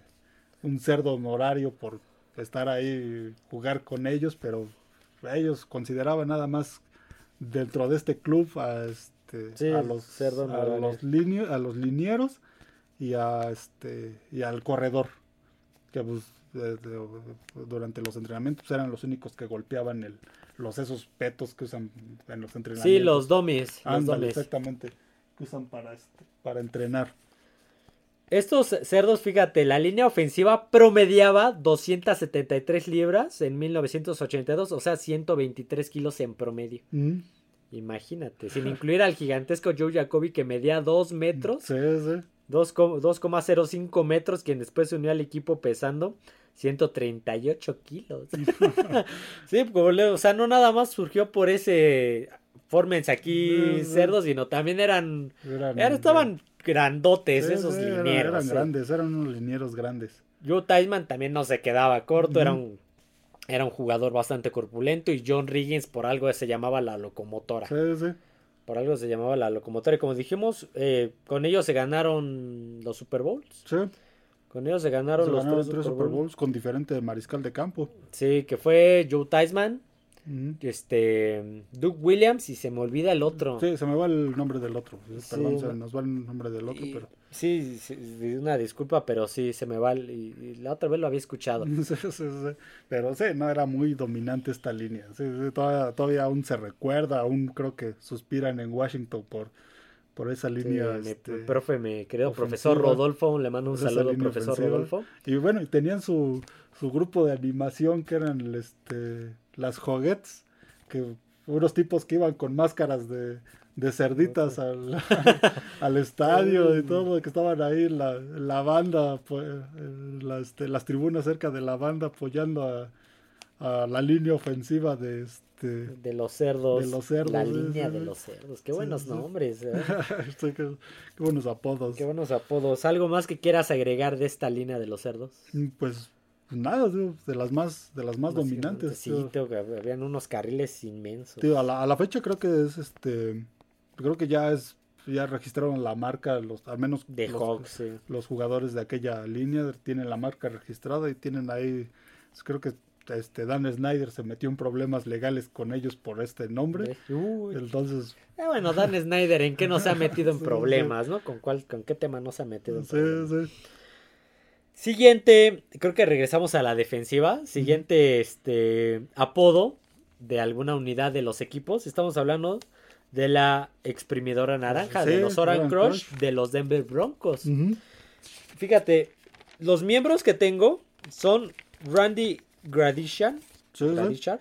un cerdo honorario por estar ahí, jugar con ellos, pero ellos consideraban nada más dentro de este club a este Sí, a los a honorario. los linio- a los linieros y a este y al corredor que pues de- de- durante los entrenamientos eran los únicos que golpeaban el los esos petos que usan en los entrenamientos. Sí, los dummies. exactamente. Que usan para, este, para entrenar. Estos cerdos, fíjate, la línea ofensiva promediaba 273 libras en 1982, o sea, 123 kilos en promedio. Imagínate, sin incluir al gigantesco Joe Jacoby que medía 2 metros, Sí, sí. 2,- 2,05 metros, quien después se unió al equipo pesando 138 kilos. sí, le- o sea, no nada más surgió por ese fórmense aquí Sí, sí. cerdos, sino también eran, Eran, eran- estaban grandotes sí, esos sí, linieros. Eran, sí. grandes, eran unos linieros grandes. Joe Theismann también no se quedaba corto, era un era un jugador bastante corpulento y John Riggins por algo se llamaba la locomotora. Sí, sí. Por algo se llamaba la locomotora y como dijimos, eh, con ellos se ganaron los Super Bowls. Sí. Con ellos se ganaron Se los ganaron tres tres Super Bowls. Con diferente mariscal de campo. Sí, que fue Joe Theismann, Ujú. este Doug Williams y se me olvida el otro. Sí, se me va el nombre del otro. Sí, Perdón, se nos va el nombre del otro, Y- pero. sí, sí, una disculpa, pero sí se me va el- y, y la otra vez lo había escuchado. Sí, sí, sí. Pero sí, no era muy dominante esta línea. Sí, sí, todavía, todavía aún se recuerda, aún creo que suspiran en Washington por, por esa Sí, línea. mi este, profe, mi querido ofensiva. profesor Rodolfo, le mando un saludo, profesor ofensiva. Rodolfo. Y bueno, y tenían su, su grupo de animación que eran el, este, las Hoggets, que unos tipos que iban con máscaras de, de cerditas al, al estadio y todo, que estaban ahí la, la banda, pues, eh, la, este, las tribunas cerca de la banda apoyando a, a la línea ofensiva de este... De los cerdos. De los cerdos, La línea de los cerdos. Qué buenos sí. nombres. ¿eh? Sí, qué, qué buenos apodos. Qué buenos apodos. ¿Algo más que quieras agregar de esta línea de los cerdos? Pues nada, tío, de las más, de las más dominantes. Sí, tío. habían unos carriles inmensos. Tío, a la, a la fecha creo que es este. Creo que ya es. Ya registraron la marca, los, al menos de los, Hawks, sí. los jugadores de aquella línea tienen la marca registrada y tienen ahí. Creo que este Dan Snyder se metió en problemas legales con ellos por este nombre. Uy. Entonces, Eh, bueno, Dan Snyder, ¿en qué no se ha metido en Sí, problemas, no? ¿Con cuál, con qué tema no se ha metido en sí, problemas? sí. Siguiente, creo que regresamos a la defensiva. Siguiente, este, apodo de alguna unidad de los equipos. Estamos hablando de la exprimidora naranja, de Sí, los Orange Crush, de los Denver Broncos. Fíjate, los miembros que tengo son Randy Gradishan, Sí, sí. Gradishar,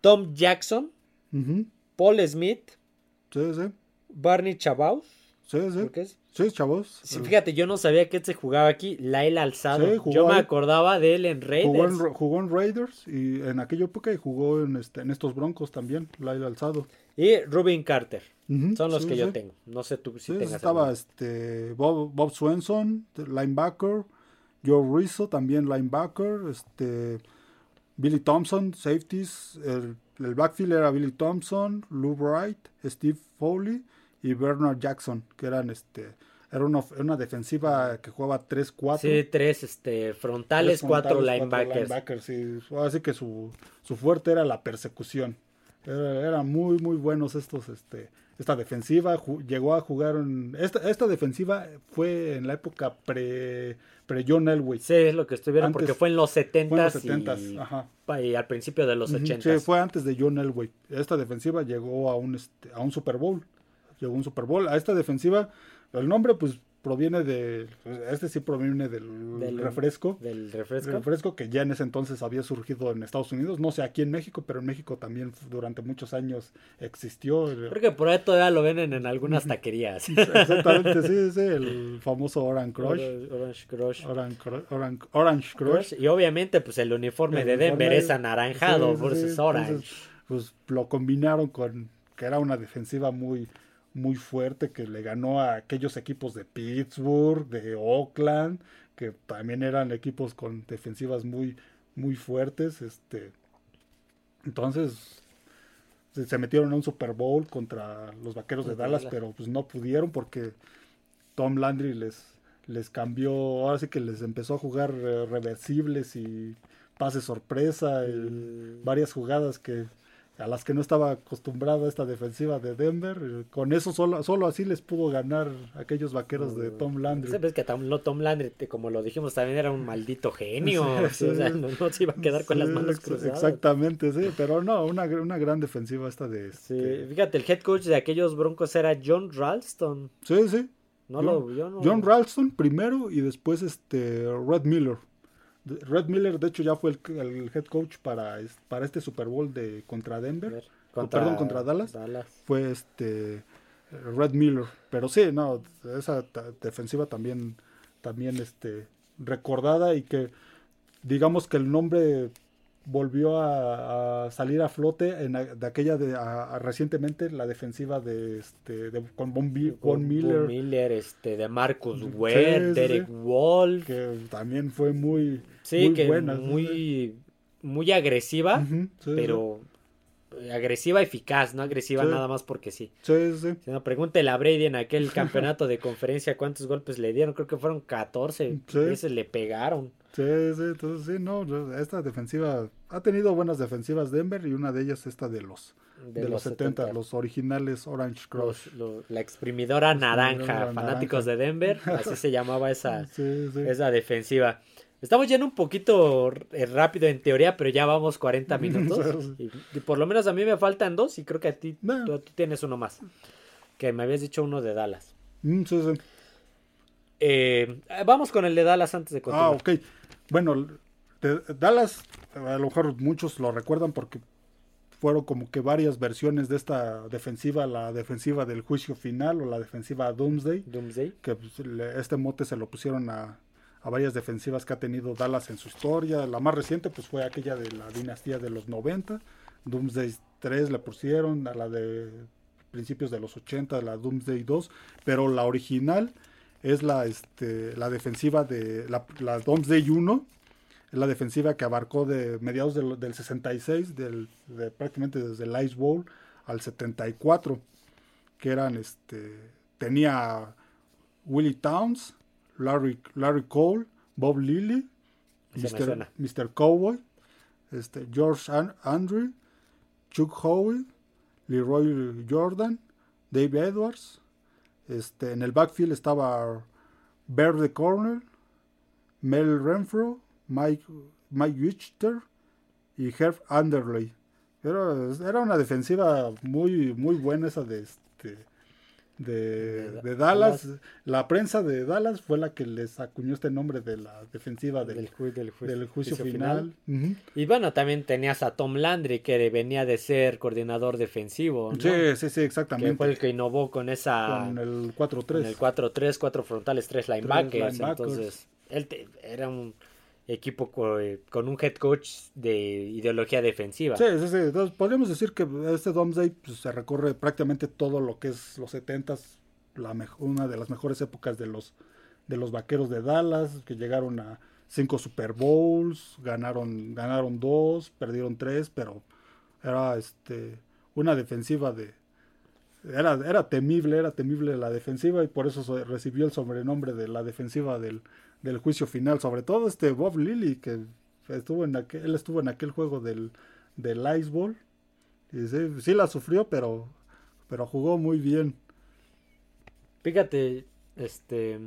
Tom Jackson. Paul Smith, Sí. Barney Chabau, Sí, sí. es. Sí, chavos. Sí, fíjate, yo no sabía que se jugaba aquí, Lael Alzado. Sí, yo me acordaba de él en Raiders. Jugó en, jugó en Raiders y en aquella época y jugó en, este, en estos Broncos también, Laila Alzado. Y Rubin Carter. Son los sí, que yo tengo. No sé tú si tengas. estaba alguno. este Bob, Bob Swenson, linebacker, Joe Rizzo, también linebacker, este Billy Thompson, safeties, el, el backfield era Billy Thompson, Lou Bright, Steve Foley y Bernard Jackson, que eran este era una, una defensiva que jugaba 3-4. Sí, tres este, frontales, Tres cuatro frontales, linebackers. linebackers, sí. Así que su, su fuerte era la persecución. Era- Eran muy, muy buenos estos, este, esta defensiva. Llegó a jugar en, esta, esta defensiva fue en la época pre, pre John Elway. Sí, es lo que estuvieron Antes- porque fue en los 70 Fue en los 70s, ajá. y, y al principio de los Ujú, 80 Sí, fue antes de John Elway. Esta defensiva llegó a un, este, a un Super Bowl. Llegó a un Super Bowl. A esta defensiva, el nombre pues proviene de, este sí proviene del, Del- refresco. del El refresco. refresco que ya en ese entonces había surgido en Estados Unidos, no sé aquí en México, pero en México también durante muchos años existió. Creo que por ahí todavía lo venden en algunas taquerías. Exactamente, sí, sí, el famoso Orange Crush. Orange Crush. Orange, Orange, Orange Crush. Y obviamente, pues el uniforme El de Denver es anaranjado, sí, sí, orange. entonces, pues lo combinaron con que era una defensiva muy muy fuerte que le ganó a aquellos equipos de Pittsburgh, de Oakland, que también eran equipos con defensivas muy muy fuertes, este entonces se, metieron a un Super Bowl contra los Vaqueros de Dallas, pero pues no pudieron porque Tom Landry les les cambió, ahora sí que les empezó a jugar eh, reversibles y pases sorpresa y varias jugadas que a las que no estaba acostumbrada esta defensiva de Denver. Con eso solo, solo así les pudo ganar aquellos vaqueros de Tom Landry. Sabes que Tom, no, Tom Landry, como lo dijimos, también era un maldito genio. Sí, o sea, no, no se iba a quedar con las manos cruzadas. Exactamente, sí, pero no, una, una gran defensiva esta de... Este- fíjate, el head coach de aquellos broncos era John Ralston. sí, sí. No John, lo yo no- John Ralston primero y después este Red Miller. Red Miller, de hecho, ya fue el, el head coach para, para este Super Bowl de contra Denver. O, perdón, contra Dallas. Fue este Red Miller. Pero sí, no, esa defensiva también, también este, recordada y que digamos que el nombre volvió a, a salir a flote en, a- de aquella de a- a recientemente la defensiva de este de, con Von, Miller Miller, este, de Marcus Ware, sí, Derek sí. Wolf. que también fue muy Sí, muy que muy, muy agresiva, sí, pero agresiva eficaz, no agresiva Sí. nada más porque sí. sí, sí. Si no, pregúntele a Brady en aquel campeonato de conferencia cuántos golpes le dieron. Creo que fueron 14 Sí. veces le pegaron. Sí, sí, entonces sí, no, esta defensiva ha tenido buenas defensivas Denver y una de ellas esta de los de, los 70, los originales Orange Crush. Los- lo- la exprimidora naranja, exprimidora fanáticos naranja. de Denver, así se llamaba esa, Sí, sí. esa defensiva. Estamos yendo un poquito eh, rápido en teoría, pero ya vamos 40 minutos. y, y por lo menos a mí me faltan dos y creo que a ti tú, tú tienes uno más. Que me habías dicho uno de Dallas. Mm, sí, sí. Eh, vamos con el de Dallas antes de continuar. Ah, ok. Bueno, de- Dallas, a lo mejor muchos lo recuerdan porque fueron como que varias versiones de esta defensiva, la defensiva del juicio final o la defensiva Doomsday. Doomsday. que pues, le- este mote se lo pusieron a, a varias defensivas que ha tenido Dallas en su historia. La más reciente pues fue aquella de la dinastía de los 90. Doomsday 3 le pusieron, a la de principios de los 80, la Doomsday 2, pero la original es la, este, la defensiva de la, la Doomsday 1, es la defensiva que abarcó de mediados del, del 66, del, de, prácticamente desde el Ice Bowl al 74, que eran, este, tenía Willie Towns, Larry, Larry Cole, Bob Lilly, Mr. Cowboy, este, George An- Andre, Chuck Howell, Leroy Jordan, Dave Edwards. Este, en el backfield estaba Bear the Corner, Mel Renfro, Mike, Mike Wichter y Herb Underley. Era, era una defensiva muy, muy buena esa de este de, De de Dallas. Dallas. La prensa de Dallas fue la que les acuñó este nombre de la defensiva del, Del, ju- del ju- del juicio, final. Ujú. Y bueno, también tenías a Tom Landry, que venía de ser coordinador defensivo. ¿no? Sí, sí, sí, Que exactamente. fue el que innovó con esa. Con el con 4-3. el 4-3, 4 frontales, 3 linebackers. linebackers. Entonces, él te- era un. Equipo con, un head coach de ideología defensiva. Sí, sí, sí. Entonces, podríamos decir que este Domsday pues, se recorre prácticamente todo lo que es los 70s, la una de las mejores épocas de los, de los vaqueros de Dallas, que llegaron a cinco Super Bowls, ganaron, ganaron dos, perdieron tres, pero era este una defensiva de, era, era temible, era temible la defensiva y por eso recibió el sobrenombre de la defensiva del, del juicio final. Sobre todo este Bob Lilly, que estuvo en aquel, él estuvo en aquel juego del, del Ice Ball. Y sí, la sufrió, pero, pero jugó muy bien. Fíjate, este,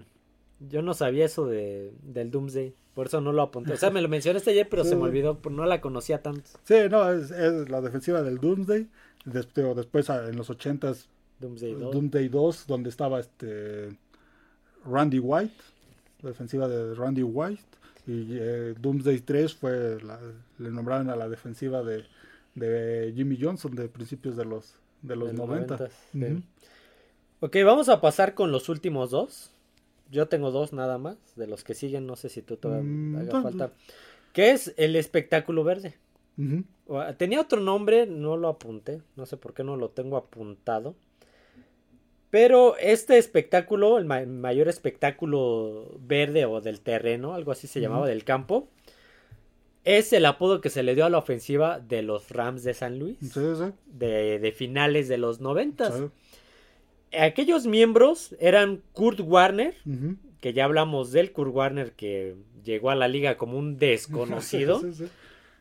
yo no sabía eso de, del Doomsday, por eso no lo apunté. O sea, me lo mencionaste ayer, pero se me olvidó, no la conocía tanto. Sí, no, es, es la defensiva del Doomsday. Después, después en los 80s, Doomsday 2. donde estaba este Randy White, la defensiva de Randy White. Y eh, Doomsday 3 fue, le nombraron a la defensiva de, de, Jimmy Johnson de principios de los, de los 90. Ok, vamos a pasar con los últimos dos. Yo tengo dos nada más, de los que siguen, no sé si tú todavía mm, haga falta. Que es el espectáculo verde. Tenía otro nombre, no lo apunté, no sé por qué no lo tengo apuntado. Pero este espectáculo, el mayor espectáculo verde o del terreno, algo así se llamaba, del campo, es el apodo que se le dio a la ofensiva de los Rams de San Luis. De, finales de los noventas. Aquellos miembros eran Kurt Warner, que ya hablamos del Kurt Warner que llegó a la liga como un desconocido.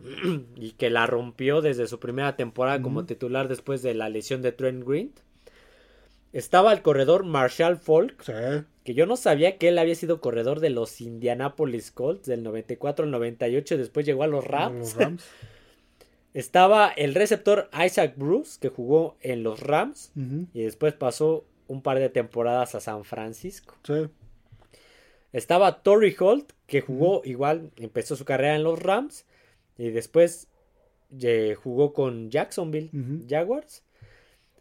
y que la rompió desde su primera temporada como titular después de la lesión de Trent Green. Estaba el corredor Marshall Falk, que yo no sabía que él había sido corredor de los Indianapolis Colts del 94 al 98 y después llegó a los Rams. Estaba el receptor Isaac Bruce, que jugó en los Rams y después pasó un par de temporadas a San Francisco. Estaba Torrey Holt, que jugó igual, empezó su carrera en los Rams y después jugó con Jacksonville Jaguars.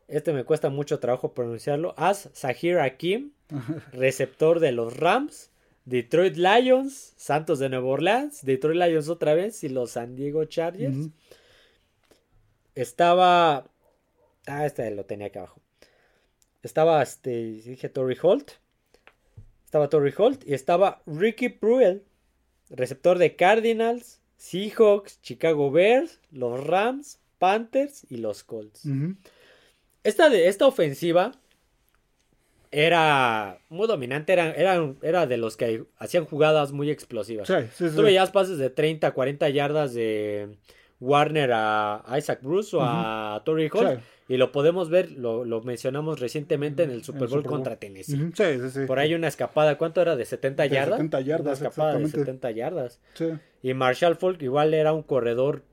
Este me cuesta mucho trabajo pronunciarlo. As Sahir Akim, receptor de los Rams, Detroit Lions, Santos de Nueva Orleans, Detroit Lions otra vez y los San Diego Chargers. Estaba. Ah, este lo tenía aquí abajo. Estaba, este, dije Torrey Holt. Estaba Torrey Holt y estaba Ricky Pruitt, receptor de Cardinals, Seahawks, Chicago Bears, los Rams, Panthers y los Colts. Esta, de, esta ofensiva era muy dominante, era, era, de los que hacían jugadas muy explosivas. Sí, sí, Tú veías pases de 30, 40 yardas de Warner a Isaac Bruce o a Torrey Holt. Y lo podemos ver, lo, mencionamos recientemente en el Super Bowl, contra Tennessee. Sí, sí, sí. Por ahí una escapada, ¿cuánto era? ¿De 70 yardas? 70 yardas. Una escapada de 70 yardas. Sí. Y Marshall Falk igual era un corredor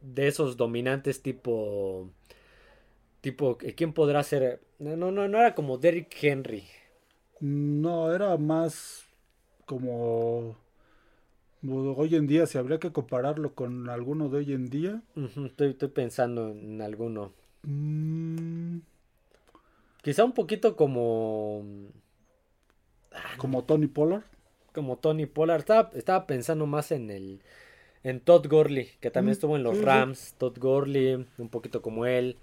de esos dominantes tipo. Tipo, ¿quién podrá ser? No, no, no era como Derrick Henry. No, era más como hoy en día, si habría que compararlo con alguno de hoy en día. estoy, estoy, pensando en alguno. Mm. Quizá un poquito como. Como Tony Pollard. Como Tony Pollard. Estaba, pensando más en el. En Todd Gurley, que también mm, estuvo en los Rams. Todd Gurley, un poquito como él.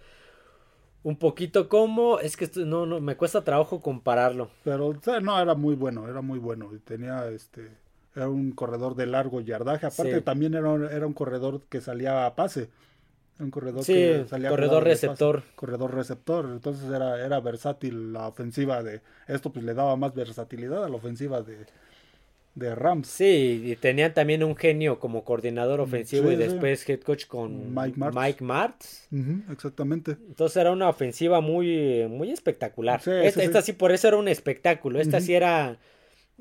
Un poquito como. Es que no, no, me cuesta trabajo compararlo. Pero no, era muy bueno, era muy bueno. Y tenía este. Era un corredor de largo yardaje. Aparte, también era, era un corredor que salía a pase un corredor que salía corredor receptor. corredor receptor. Entonces era, era versátil la ofensiva de. Esto pues le daba más versatilidad a la ofensiva de, de Rams. Sí, y tenían también un genio como coordinador mm, ofensivo y después head coach con Mike Martz. exactamente. Entonces era una ofensiva muy, muy espectacular. esta, sí, por eso era un espectáculo. Esta sí era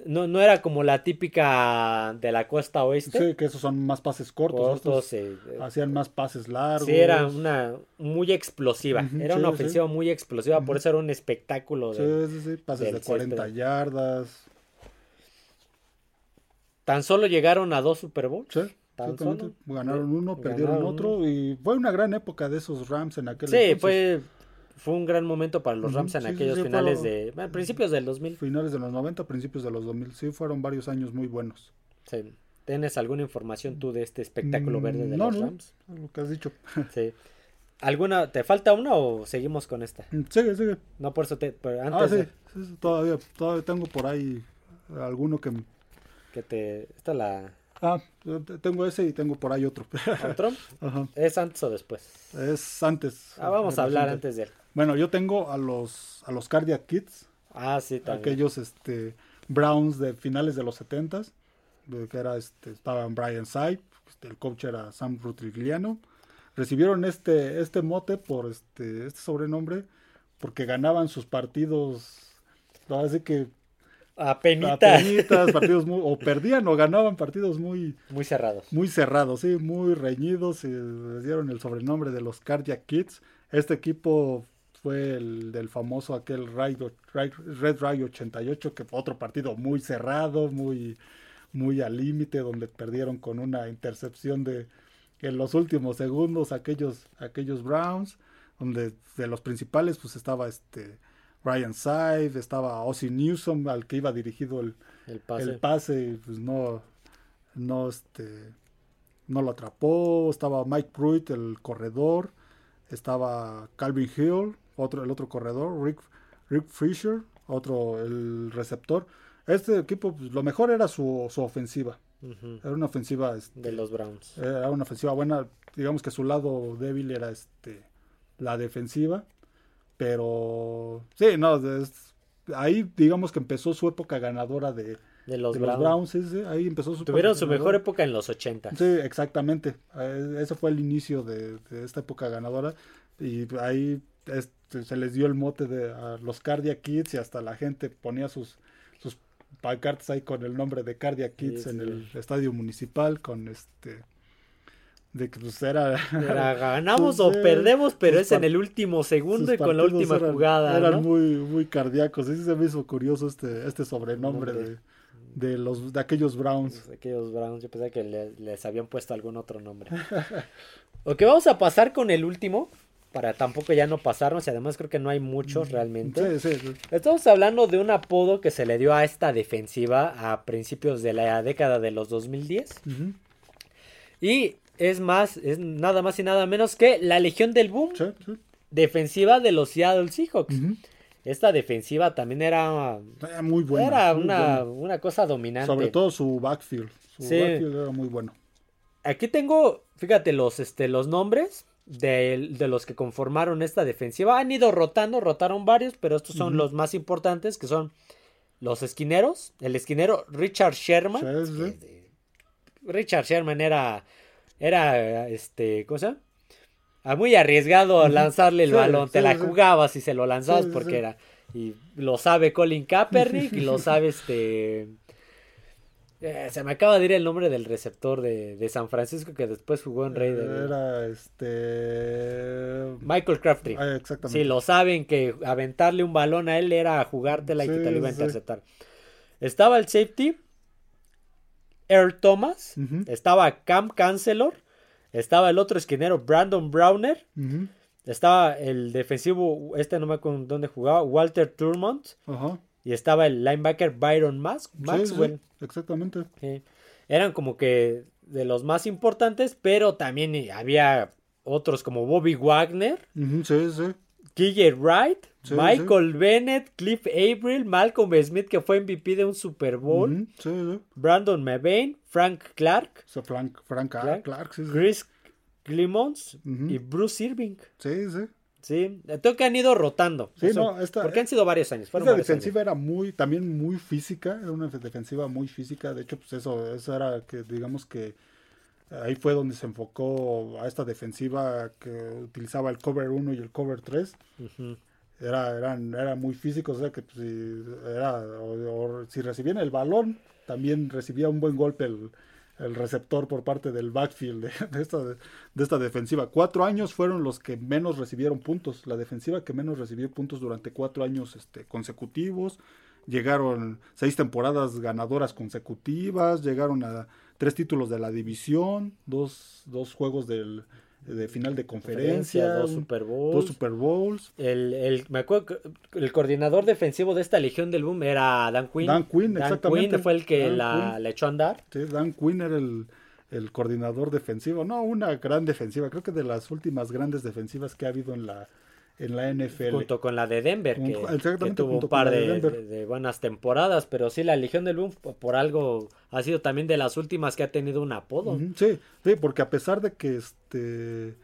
no, no era como la típica de la costa oeste. Sí, que esos son más pases cortos. hacían más pases largos. Sí, era una muy explosiva. era una ofensiva muy explosiva, por eso era un espectáculo. De, sí, sí, sí. Pases de 40 yardas. Tan solo llegaron a dos Super Bowls. Sí. Ganaron uno, perdieron otro. Y fue una gran época de esos Rams en aquel Sí, fue fue un gran momento para los Rams en aquellos finales de principios del 2000. Finales de los 90, principios de los 2000, sí, fueron varios años muy buenos. Sí. ¿Tienes alguna información tú de este espectáculo Mm, verde de no, los no, Rams? Lo que has dicho. Sí. ¿Alguna, te falta una o seguimos con esta? sigue, sigue. No, por eso te, pero Ah, antes sí, de sí, sí, todavía, todavía tengo por ahí alguno que... que te, esta la, Ah, tengo ese y tengo por ahí otro. otro, Ajá. ¿es antes o después? Es antes. Ah, vamos a hablar antes de él. Bueno, yo tengo a los, a los Cardiac Kids, Ah, sí, también. aquellos este, Browns de finales de los 70s, de que era, este, estaban Brian Syde, este, el coach era Sam Rutrigliano. Recibieron este, este mote por este, este sobrenombre porque ganaban sus partidos, así que Apenita. apenitas, partidos muy, o perdían o ganaban partidos muy, Muy cerrados. muy cerrados, sí, muy reñidos. Y les dieron el sobrenombre de los Cardiac Kids. Este equipo fue el del famoso aquel Rayo- Red Ray 88, que fue otro partido muy cerrado, muy, muy al límite, donde perdieron con una intercepción de en los últimos segundos aquellos, aquellos Browns, donde de los principales pues estaba este Ryan Syde, estaba Ozzy Newsom, al que iba dirigido el, El pase. el pase y, pues no no este no lo atrapó. Estaba Mike Pruitt el corredor. Estaba Calvin Hill otro el otro corredor Rick Rick Fisher otro el receptor. Este equipo pues, lo mejor era su, su ofensiva. Era una ofensiva este, De los Browns. era una ofensiva buena. Digamos que su lado débil era este la defensiva pero sí no es- ahí digamos que empezó su época ganadora de, De los de Browns. los Browns, sí, sí, ahí empezó su Tuvieron su mejor época en los 80. Sí, exactamente. Eh, Ese fue el inicio de, de esta época ganadora y ahí este, se les dio el mote de a los Cardiac Kids y hasta la gente ponía sus sus pancartas ahí con el nombre de Cardiac Kids Sí, en el estadio municipal con este de que pues era Era, ganamos o perdemos, pero es en el último segundo y con la última eran- jugada. Eran ¿no? muy, muy cardíacos. Sí se me hizo curioso este, este sobrenombre Nombre. de, de los de aquellos Browns. Pues, Aquellos Browns, yo pensé que le- les habían puesto algún otro nombre. ok, vamos a pasar con el último, para tampoco ya no pasarnos, y además creo que no hay muchos realmente. Sí, sí, sí. Estamos hablando de un apodo que se le dio a esta defensiva a principios de la década de los 2010. Ujú. Y es más, es nada más y nada menos que la Legión del Boom, Sí, sí. defensiva de los Seattle Seahawks. Esta defensiva también era, Era muy buena. era muy una, buena. una cosa dominante. Sobre todo su backfield. Su Sí. backfield era muy bueno. Aquí tengo, fíjate, los, este, los nombres de, de los que conformaron esta defensiva. Han ido rotando, rotaron varios, pero estos son los más importantes, que son los esquineros. El esquinero Richard Sherman. Richard Sherman era, era, este, ¿cómo se llama? Ah, muy arriesgado lanzarle el Sí, balón. Te sí, la sí. jugabas y se lo lanzabas Sí, sí, porque sí. era. Y lo sabe Colin Kaepernick y lo sabe este. eh, se me acaba de ir el nombre del receptor de, de San Francisco que después jugó en Raiders. Era este. Michael Crabtree. Ah, exactamente. Sí, lo saben que aventarle un balón a él era jugártela y que Sí, te lo iba a sí. interceptar. Estaba el safety, Earl Thomas. Estaba Cam Cancelor. Estaba el otro esquinero, Brandon Browner. Estaba el defensivo, este no me acuerdo dónde jugaba, Walter Turmont. Y estaba el linebacker Byron Mas- Sí, sí, Maxwell. exactamente. Sí. Eran como que de los más importantes, pero también había otros como Bobby Wagner, Sí, sí. KJ Wright, Sí, Michael Bennett, Cliff Avril, Malcolm Smith, que fue MVP de un Super Bowl, sí. Brandon Mebane, Frank Clark, Frank, Frank Clark. Clark, sí, sí. Chris Clemons y Bruce Irving. Sí, sí. Sí, tengo que han ido rotando. Sí, O sea, no, esta- porque han sido varios años. Esta varios defensiva era muy, también muy física, era una defensiva muy física, de hecho, pues eso, eso era que, digamos que ahí fue donde se enfocó a esta defensiva que utilizaba el cover 1 y el cover 3, años. Ujú. Era, eran, era muy físicos, o sea que pues, si, era, o si recibían el balón, también recibía un buen golpe el, el receptor por parte del backfield de, de esta, de esta defensiva. Cuatro años fueron los que menos recibieron puntos, la defensiva que menos recibió puntos durante cuatro años este, consecutivos. Llegaron seis temporadas ganadoras consecutivas, llegaron a tres títulos de la división, dos, dos juegos del de final de conferencia, dos Super Bowls. Dos Super Bowls. El, el, me acuerdo que el coordinador defensivo de esta Legión del Boom era Dan Quinn. Dan Quinn, Dan exactamente. Quinn fue el que la, la echó a andar. Sí, Dan Quinn era el, el coordinador defensivo. No, una gran defensiva. Creo que de las últimas grandes defensivas que ha habido en la, en la NFL. Junto con la de Denver, que, tuvo un par de buenas temporadas, pero sí, la Legión del Boom por- algo ha sido también de las últimas que ha tenido un apodo. Sí, sí, porque a pesar de que este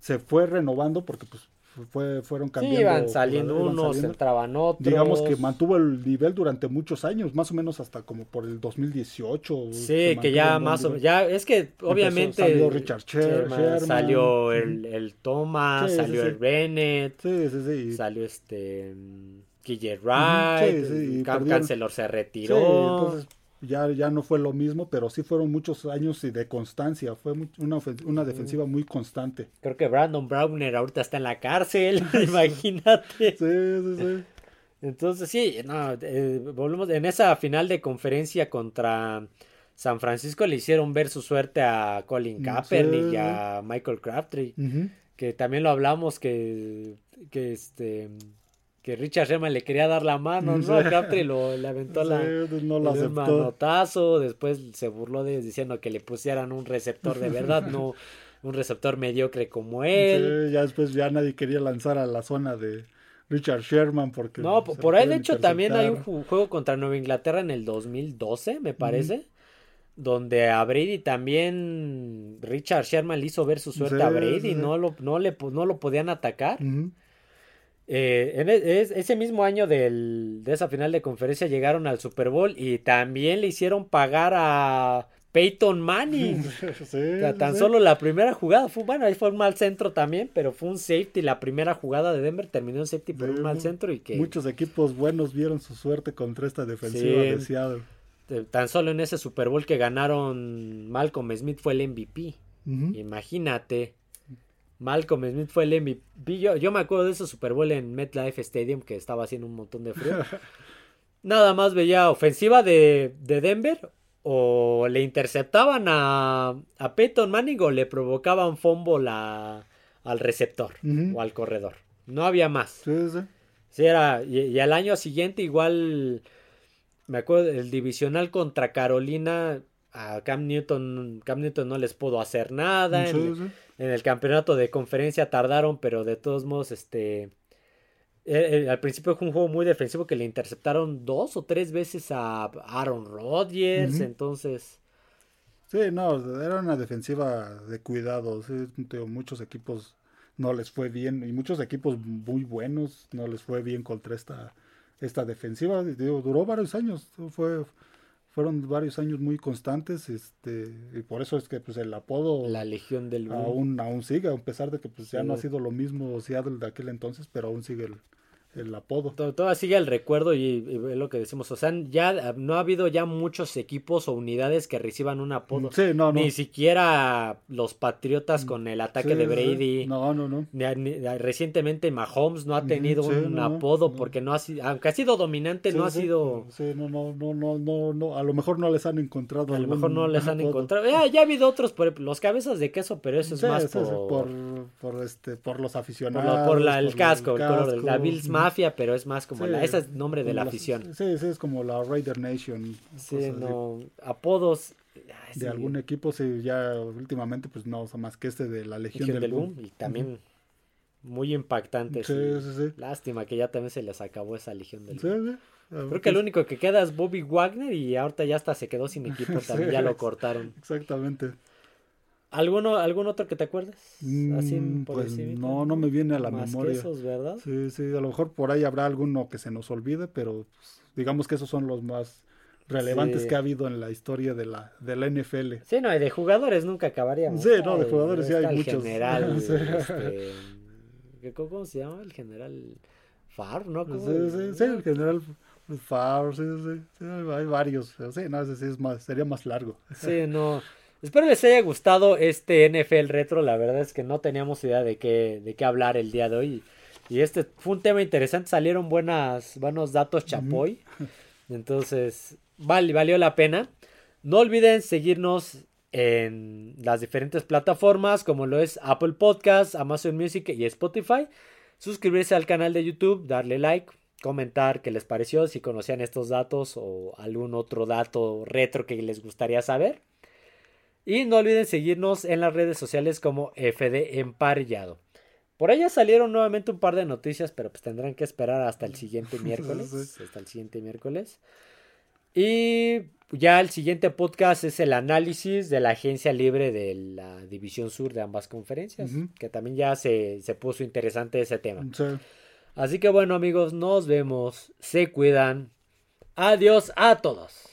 se fue renovando, porque pues fue, fueron Sí, cambiando. iban saliendo iban unos, saliendo, entraban otros. Digamos que mantuvo el nivel durante muchos años, más o menos hasta como por el 2018. Sí, que ya más o ya es que obviamente salió Richard Sher- Sherman. salió el, el Thomas, Sí, sí, salió sí. el Bennett, Sí, sí, sí. y- salió este mm, KJ Ujú, Wright, sí, sí, el Cam perdieron- Chancellor se sí, retiró. entonces ya, ya no fue lo mismo, pero sí fueron muchos años y de constancia. Fue una, una defensiva muy constante. Creo que Brandon Browner ahorita está en la cárcel, imagínate. Sí, sí, sí. Entonces, sí, no, eh, volvemos. En esa final de conferencia contra San Francisco le hicieron ver su suerte a Colin Mm, Kaepernick sí, y a Michael Crabtree. Que también lo hablamos que, que este que Richard Sherman le quería dar la mano, ¿no? Sí. A Crabtree lo, le aventó la, no la dio un aceptó. manotazo, después se burló de ellos diciendo que le pusieran un receptor de verdad, no un receptor mediocre como él. Sí, ya después ya nadie quería lanzar a la zona de Richard Sherman porque No, por lo ahí de hecho también hay un juego contra Nueva Inglaterra en el 2012, me parece, donde a Brady también Richard Sherman le hizo ver su suerte a Brady, no lo no le no lo podían atacar. Eh, en e- es- ese mismo año del- de esa final de conferencia llegaron al Super Bowl y también le hicieron pagar a Peyton Manning. Sí, O sea, tan sí. solo la primera jugada fue, bueno, ahí fue un mal centro también, pero fue un safety. La primera jugada de Denver terminó en safety por Sí, un mal centro y que Muchos equipos buenos vieron su suerte contra esta defensiva de Seattle. tan solo en ese Super Bowl que ganaron Malcolm Smith fue el MVP. Imagínate. Malcolm Smith fue el MVP. Yo, yo me acuerdo de ese Super Bowl en MetLife Stadium que estaba haciendo un montón de frío. Nada más veía ofensiva de, de Denver o le interceptaban a, a Peyton Manning o le provocaban fumble a- al receptor o al corredor. No había más. Sí, sí. Sí, era, y, y al año siguiente igual, me acuerdo, el divisional contra Carolina, a Cam Newton, Cam Newton no les pudo hacer nada. Sí, En, sí. En el campeonato de conferencia tardaron, pero de todos modos, este, eh, eh, al principio fue un juego muy defensivo que le interceptaron dos o tres veces a Aaron Rodgers, entonces... Sí, no, era una defensiva de cuidado. sí, muchos equipos no les fue bien y muchos equipos muy buenos no les fue bien contra esta, esta defensiva. duró varios años, fue, fueron varios años muy constantes este, y por eso es que pues, el apodo La legión del Boom. aún, aún sigue, a pesar de que pues, ya no ha sido lo mismo Seattle de aquel entonces, pero aún sigue el, el apodo. To- Todavía sigue el recuerdo y, y es lo que decimos. O sea, ya no ha habido ya muchos equipos o unidades que reciban un apodo. Sí, no, no. Ni siquiera los Patriotas con el ataque Sí, de sí, Brady. No, no, no. Ni- ni- recientemente Mahomes no ha Ujú, tenido un no, apodo porque no ha sido, aunque ha sido dominante, no ha sido, Sí, no, no, no, no, no, no, a lo mejor no les han encontrado a lo mejor no les han apodo. encontrado. Ya, ya ha habido otros, por ejemplo, los cabezas de queso, pero eso es más por, por, por, este, por los por, aficionados. lo- por la- el por casco, el color la. Bills Mafia, pero es más como Sí, la, ese es nombre de la afición. Sí, sí, es como la Raider Nation. Sí, así. no, apodos. ay, sí, De algún equipo, sí, ya últimamente, pues no, o sea, más que este de la Legión, Legión del, del Boom. Boom, y también muy impactante. Sí, sí. sí. Lástima que ya también se les acabó esa Legión del Boom. sí. A ver Creo que el único que queda es Bobby Wagner y ahorita ya hasta se quedó sin equipo, también ya lo cortaron. Exactamente. ¿Alguno, ¿Algún otro que te acuerdes? Así Mm, por pues no, no me viene a la Más que memoria. esos, ¿verdad? Sí, sí, a lo mejor por ahí habrá alguno que se nos olvide, pero pues, digamos que esos son los más relevantes Sí. que ha habido en la historia de la, de la NFL. Sí, no, y de jugadores nunca acabaríamos. Sí, no, de jugadores sí hay el muchos. general, Sí. este, ¿qué- ¿cómo se llama? El general Favre, ¿no? Sí, sí, sí, el general Favre, sí, sí, hay varios. Sí, no, ese sí es más, sería más largo. Sí, no. Espero les haya gustado este NFL retro. La verdad es que no teníamos idea de qué, de qué hablar el día de hoy. Y este fue un tema interesante. Salieron buenas, buenos datos Chapoy. Entonces, vale, valió la pena. No olviden seguirnos en las diferentes plataformas como lo es Apple Podcasts, Amazon Music y Spotify. Suscribirse al canal de YouTube, darle like, comentar qué les pareció, si conocían estos datos o algún otro dato retro que les gustaría saber. Y no olviden seguirnos en las redes sociales como FD Emparillado. Por allá salieron nuevamente un par de noticias, pero pues tendrán que esperar hasta el siguiente miércoles. Hasta el siguiente miércoles. Y ya el siguiente podcast es el análisis de la agencia libre de la División Sur de ambas conferencias, que también ya se, se, puso interesante ese tema. Así que bueno amigos, nos vemos, se cuidan. Adiós a todos.